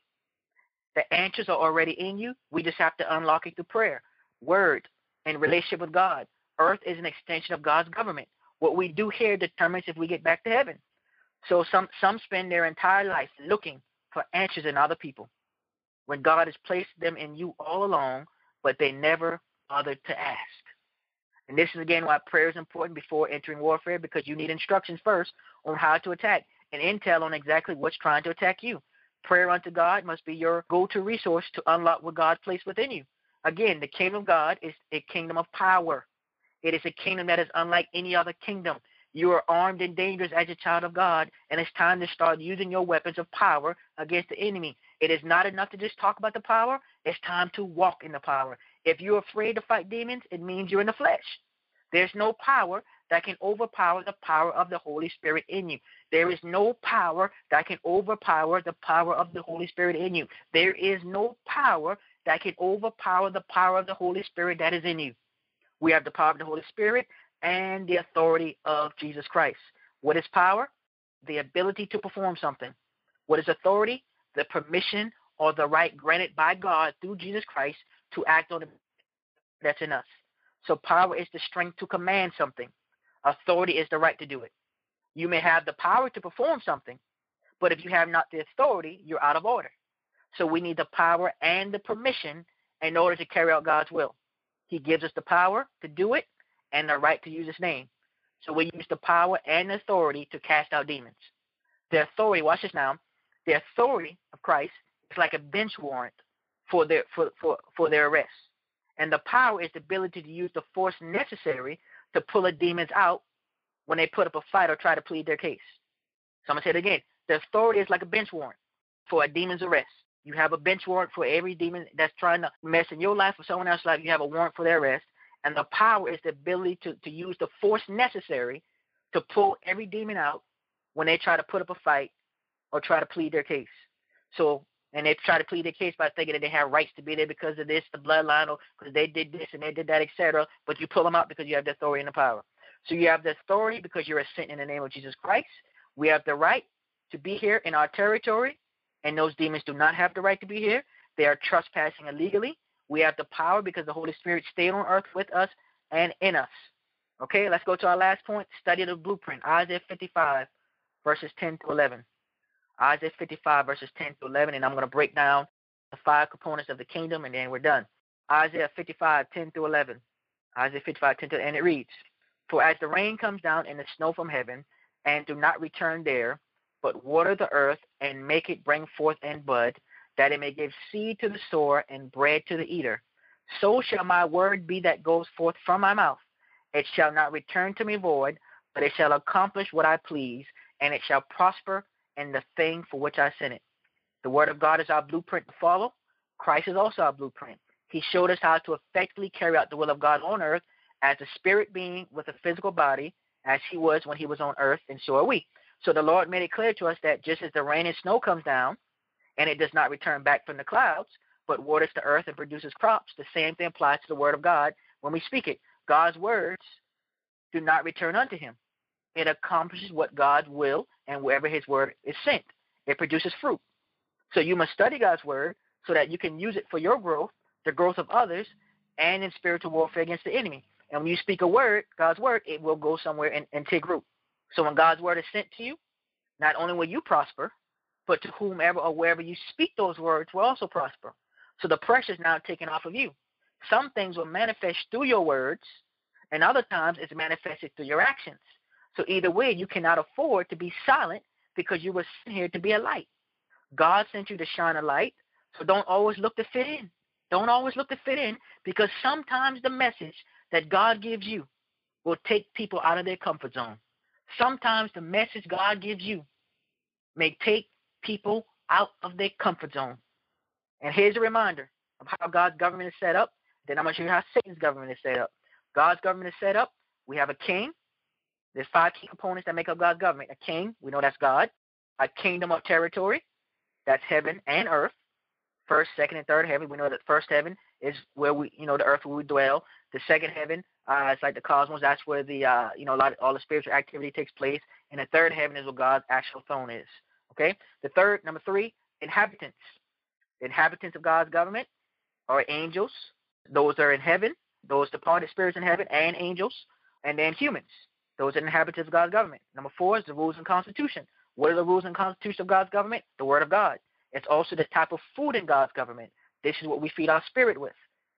The answers are already in you. We just have to unlock it through prayer, word, and relationship with God. Earth is an extension of God's government. What we do here determines if we get back to heaven. So some some spend their entire life looking for answers in other people when God has placed them in you all along, but they never bothered to ask. And this is again why prayer is important before entering warfare because you need instructions first on how to attack and intel on exactly what's trying to attack you. Prayer unto God must be your go to resource to unlock what God placed within you. Again, the kingdom of God is a kingdom of power. It is a kingdom that is unlike any other kingdom. You are armed and dangerous as a child of God, and it's time to start using your weapons of power against the enemy. It is not enough to just talk about the power, it's time to walk in the power. If you're afraid to fight demons, it means you're in the flesh. There's no power that can overpower the power of the Holy Spirit in you. There is no power that can overpower the power of the Holy Spirit in you. There is no power that can overpower the power of the Holy Spirit that is in you. We have the power of the Holy Spirit and the authority of Jesus Christ. What is power? The ability to perform something. What is authority? The permission or the right granted by God through Jesus Christ to act on that's in us. So power is the strength to command something. Authority is the right to do it. You may have the power to perform something, but if you have not the authority, you're out of order. So we need the power and the permission in order to carry out God's will. He gives us the power to do it and the right to use his name. So we use the power and the authority to cast out demons. The authority, watch this now, the authority of Christ is like a bench warrant for their for, for, for their arrest. And the power is the ability to use the force necessary to pull a demons out when they put up a fight or try to plead their case. So I'm gonna say it again. The authority is like a bench warrant for a demon's arrest. You have a bench warrant for every demon that's trying to mess in your life or someone else's life. You have a warrant for their arrest. And the power is the ability to, to use the force necessary to pull every demon out when they try to put up a fight or try to plead their case. So, and they try to plead their case by thinking that they have rights to be there because of this, the bloodline, or because they did this and they did that, etc. But you pull them out because you have the authority and the power. So you have the authority because you're a sent in the name of Jesus Christ. We have the right to be here in our territory, and those demons do not have the right to be here. They are trespassing illegally. We have the power because the Holy Spirit stayed on earth with us and in us. Okay, let's go to our last point. Study the blueprint. Isaiah 55, verses 10 to 11. Isaiah 55, verses 10 to 11, and I'm going to break down the five components of the kingdom, and then we're done. Isaiah 55, 10 to 11. Isaiah 55, 10 to and it reads, For as the rain comes down and the snow from heaven, and do not return there, but water the earth and make it bring forth and bud, that it may give seed to the sower and bread to the eater. So shall my word be that goes forth from my mouth. It shall not return to me void, but it shall accomplish what I please, and it shall prosper in the thing for which I sent it. The word of God is our blueprint to follow. Christ is also our blueprint. He showed us how to effectively carry out the will of God on earth as a spirit being with a physical body, as he was when he was on earth, and so are we. So the Lord made it clear to us that just as the rain and snow comes down, and it does not return back from the clouds, but waters the earth and produces crops. The same thing applies to the word of God when we speak it. God's words do not return unto him. It accomplishes what God will and wherever his word is sent. It produces fruit. So you must study God's word so that you can use it for your growth, the growth of others, and in spiritual warfare against the enemy. And when you speak a word, God's word, it will go somewhere and, and take root. So when God's word is sent to you, not only will you prosper, but to whomever or wherever you speak those words will also prosper. So the pressure is now taken off of you. Some things will manifest through your words, and other times it's manifested through your actions. So either way, you cannot afford to be silent because you were sent here to be a light. God sent you to shine a light, so don't always look to fit in. Don't always look to fit in because sometimes the message that God gives you will take people out of their comfort zone. Sometimes the message God gives you may take people out of their comfort zone. And here's a reminder of how God's government is set up. Then I'm going to show you how Satan's government is set up. God's government is set up. We have a king. There's five key components that make up God's government. A king, we know that's God. A kingdom of territory, that's heaven and earth. First, second, and third heaven. We know that first heaven is where we, you know, the earth where we dwell. The second heaven Uh, it's like the cosmos. That's where the uh, you know a lot of, all the spiritual activity takes place. And the third heaven is where God's actual throne is. Okay. The third, number three, inhabitants. Inhabitants of God's government are angels. Those are in heaven. Those departed spirits in heaven and angels, and then humans. Those are inhabitants of God's government. Number four is the rules and constitution. What are the rules and constitution of God's government? The Word of God. It's also the type of food in God's government. This is what we feed our spirit with.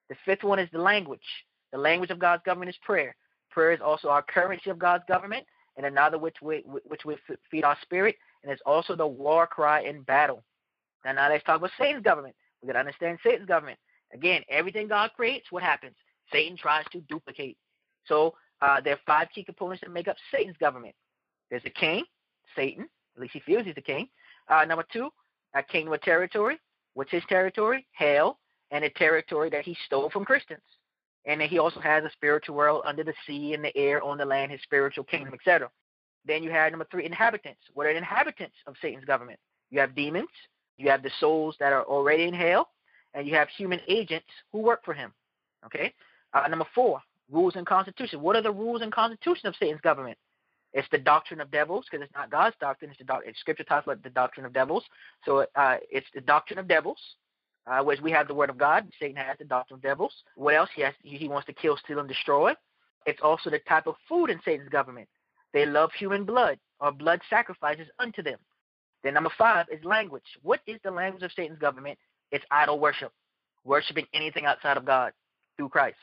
The fifth one is the language. The language of God's government is prayer. Prayer is also our currency of God's government, and another which we which we feed our spirit, and it's also the war cry in battle. Now, now let's talk about Satan's government. We got to understand Satan's government. Again, everything God creates, what happens? Satan tries to duplicate. So uh, there are five key components that make up Satan's government. There's a king, Satan. At least he feels he's a king. Uh, number two, a kingdom of territory. What's his territory? Hell, and a territory that he stole from Christians. And then he also has a spiritual world under the sea, in the air, on the land, his spiritual kingdom, etc. Then you have number three, inhabitants. What are the inhabitants of Satan's government? You have demons, you have the souls that are already in hell, and you have human agents who work for him. Okay. Uh, number four, rules and constitution. What are the rules and constitution of Satan's government? It's the doctrine of devils because it's not God's doctrine. It's the doc- Scripture talks about the doctrine of devils. So uh, it's the doctrine of devils, uh, we have the word of God. Satan has the doctrine of devils. What else? He has he wants to kill, steal, and destroy. It's also the type of food in Satan's government. They love human blood or blood sacrifices unto them. Then number five is language. What is the language of Satan's government? It's idol worship, worshiping anything outside of God through Christ.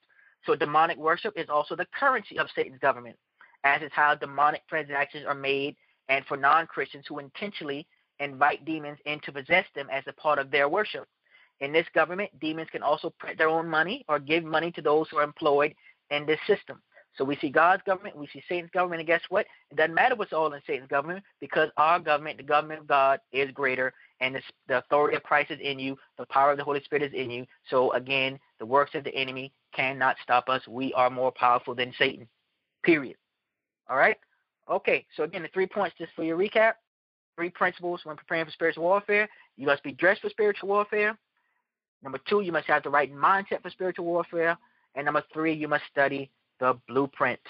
So demonic worship is also the currency of Satan's government, as is how demonic transactions are made and for non-Christians who intentionally invite demons in to possess them as a part of their worship. In this government, demons can also print their own money or give money to those who are employed in this system. So we see God's government, we see Satan's government, and guess what? It doesn't matter what's all in Satan's government because our government, the government of God, is greater, and the, the authority of Christ is in you, the power of the Holy Spirit is in you. So again, the works of the enemy cannot stop us. We are more powerful than Satan. Period. All right? Okay, so again, the three points just for your recap. Three principles when preparing for spiritual warfare. You must be dressed for spiritual warfare. Number two, you must have the right mindset for spiritual warfare. And number three, you must study the blueprint.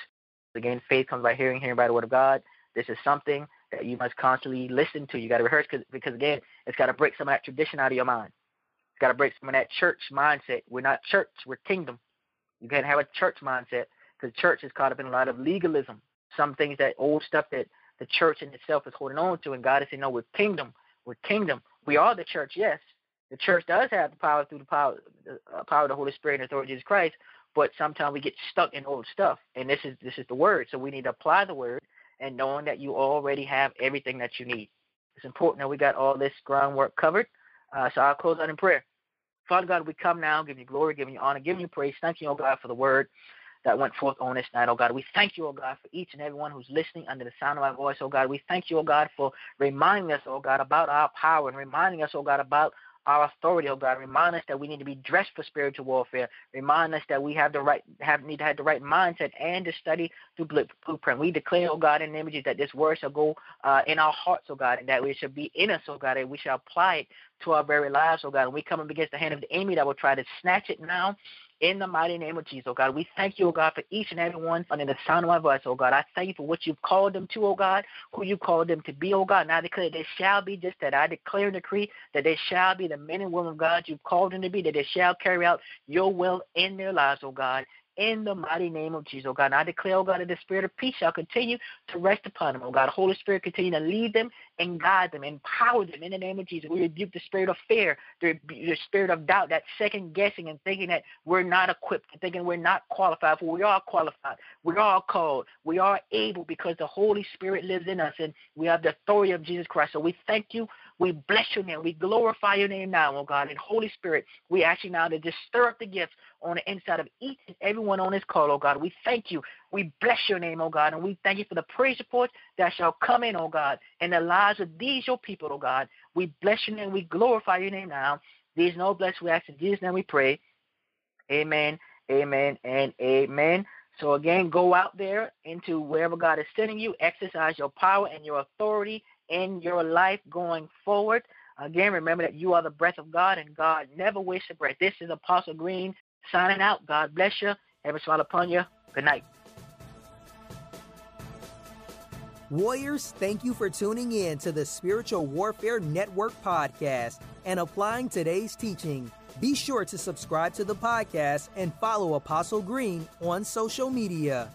Again, faith comes by hearing, hearing by the word of God. This is something that you must constantly listen to. You got to rehearse cause, because, again, it's got to break some of that tradition out of your mind. It's got to break some of that church mindset. We're not church, we're kingdom. You can't have a church mindset because church is caught up in a lot of legalism. Some things that old stuff that the church in itself is holding on to, and God is saying, no, we're kingdom. We're kingdom. We are the church, yes. The church does have the power through the power, the uh, power of the Holy Spirit and authority of Jesus Christ, but sometimes we get stuck in old stuff. And this is this is the word, so we need to apply the word and knowing that you already have everything that you need. It's important that we got all this groundwork covered. Uh, so I'll close out in prayer. Father God, we come now, giving you glory, giving you honor, giving you praise. Thank you, oh God, for the word that went forth on this night, oh God. We thank you, oh God, for each and everyone who's listening under the sound of our voice, oh God. We thank you, oh God, for reminding us, oh God, about our power and reminding us, oh God, about our authority, oh God. Remind us that we need to be dressed for spiritual warfare. Remind us that we have the right have need to have the right mindset and to study the blueprint. We declare, oh God, in the images that this word shall go uh, in our hearts, oh God, and that it shall be in us, oh God, and we shall apply it to our very lives, oh God. And we come up against the hand of the enemy that will try to snatch it now in the mighty name of Jesus, oh God. We thank you, oh God, for each and every one under the sound of my voice, oh God. I thank you for what you've called them to, oh God, who you called them to be, oh God. And I declare they shall be just that. I declare and decree that they shall be the men and women of God you've called them to be, that they shall carry out your will in their lives, oh God in the mighty name of Jesus, oh God. And I declare, oh God, that the spirit of peace shall continue to rest upon them, oh God. Holy Spirit, continue to lead them and guide them, empower them in the name of Jesus. We rebuke the spirit of fear, the, the spirit of doubt, that second guessing and thinking that we're not equipped, thinking we're not qualified, for we are qualified. We are called. We are able because the Holy Spirit lives in us and we have the authority of Jesus Christ. So we thank you we bless your name. We glorify your name now, oh God. And Holy Spirit, we ask you now to just stir up the gifts on the inside of each and everyone on this call, oh God. We thank you. We bless your name, oh God. And we thank you for the praise reports that shall come in, oh God, in the lives of these your people, oh God. We bless your name. We glorify your name now. These no bless we ask in Jesus' name we pray. Amen, amen, and amen. So again, go out there into wherever God is sending you, exercise your power and your authority in your life going forward. Again, remember that you are the breath of God and God never wastes a breath. This is Apostle Green signing out. God bless you. Heaven smile upon you. Good night. Warriors, thank you for tuning in to the Spiritual Warfare Network podcast and applying today's teaching. Be sure to subscribe to the podcast and follow Apostle Green on social media.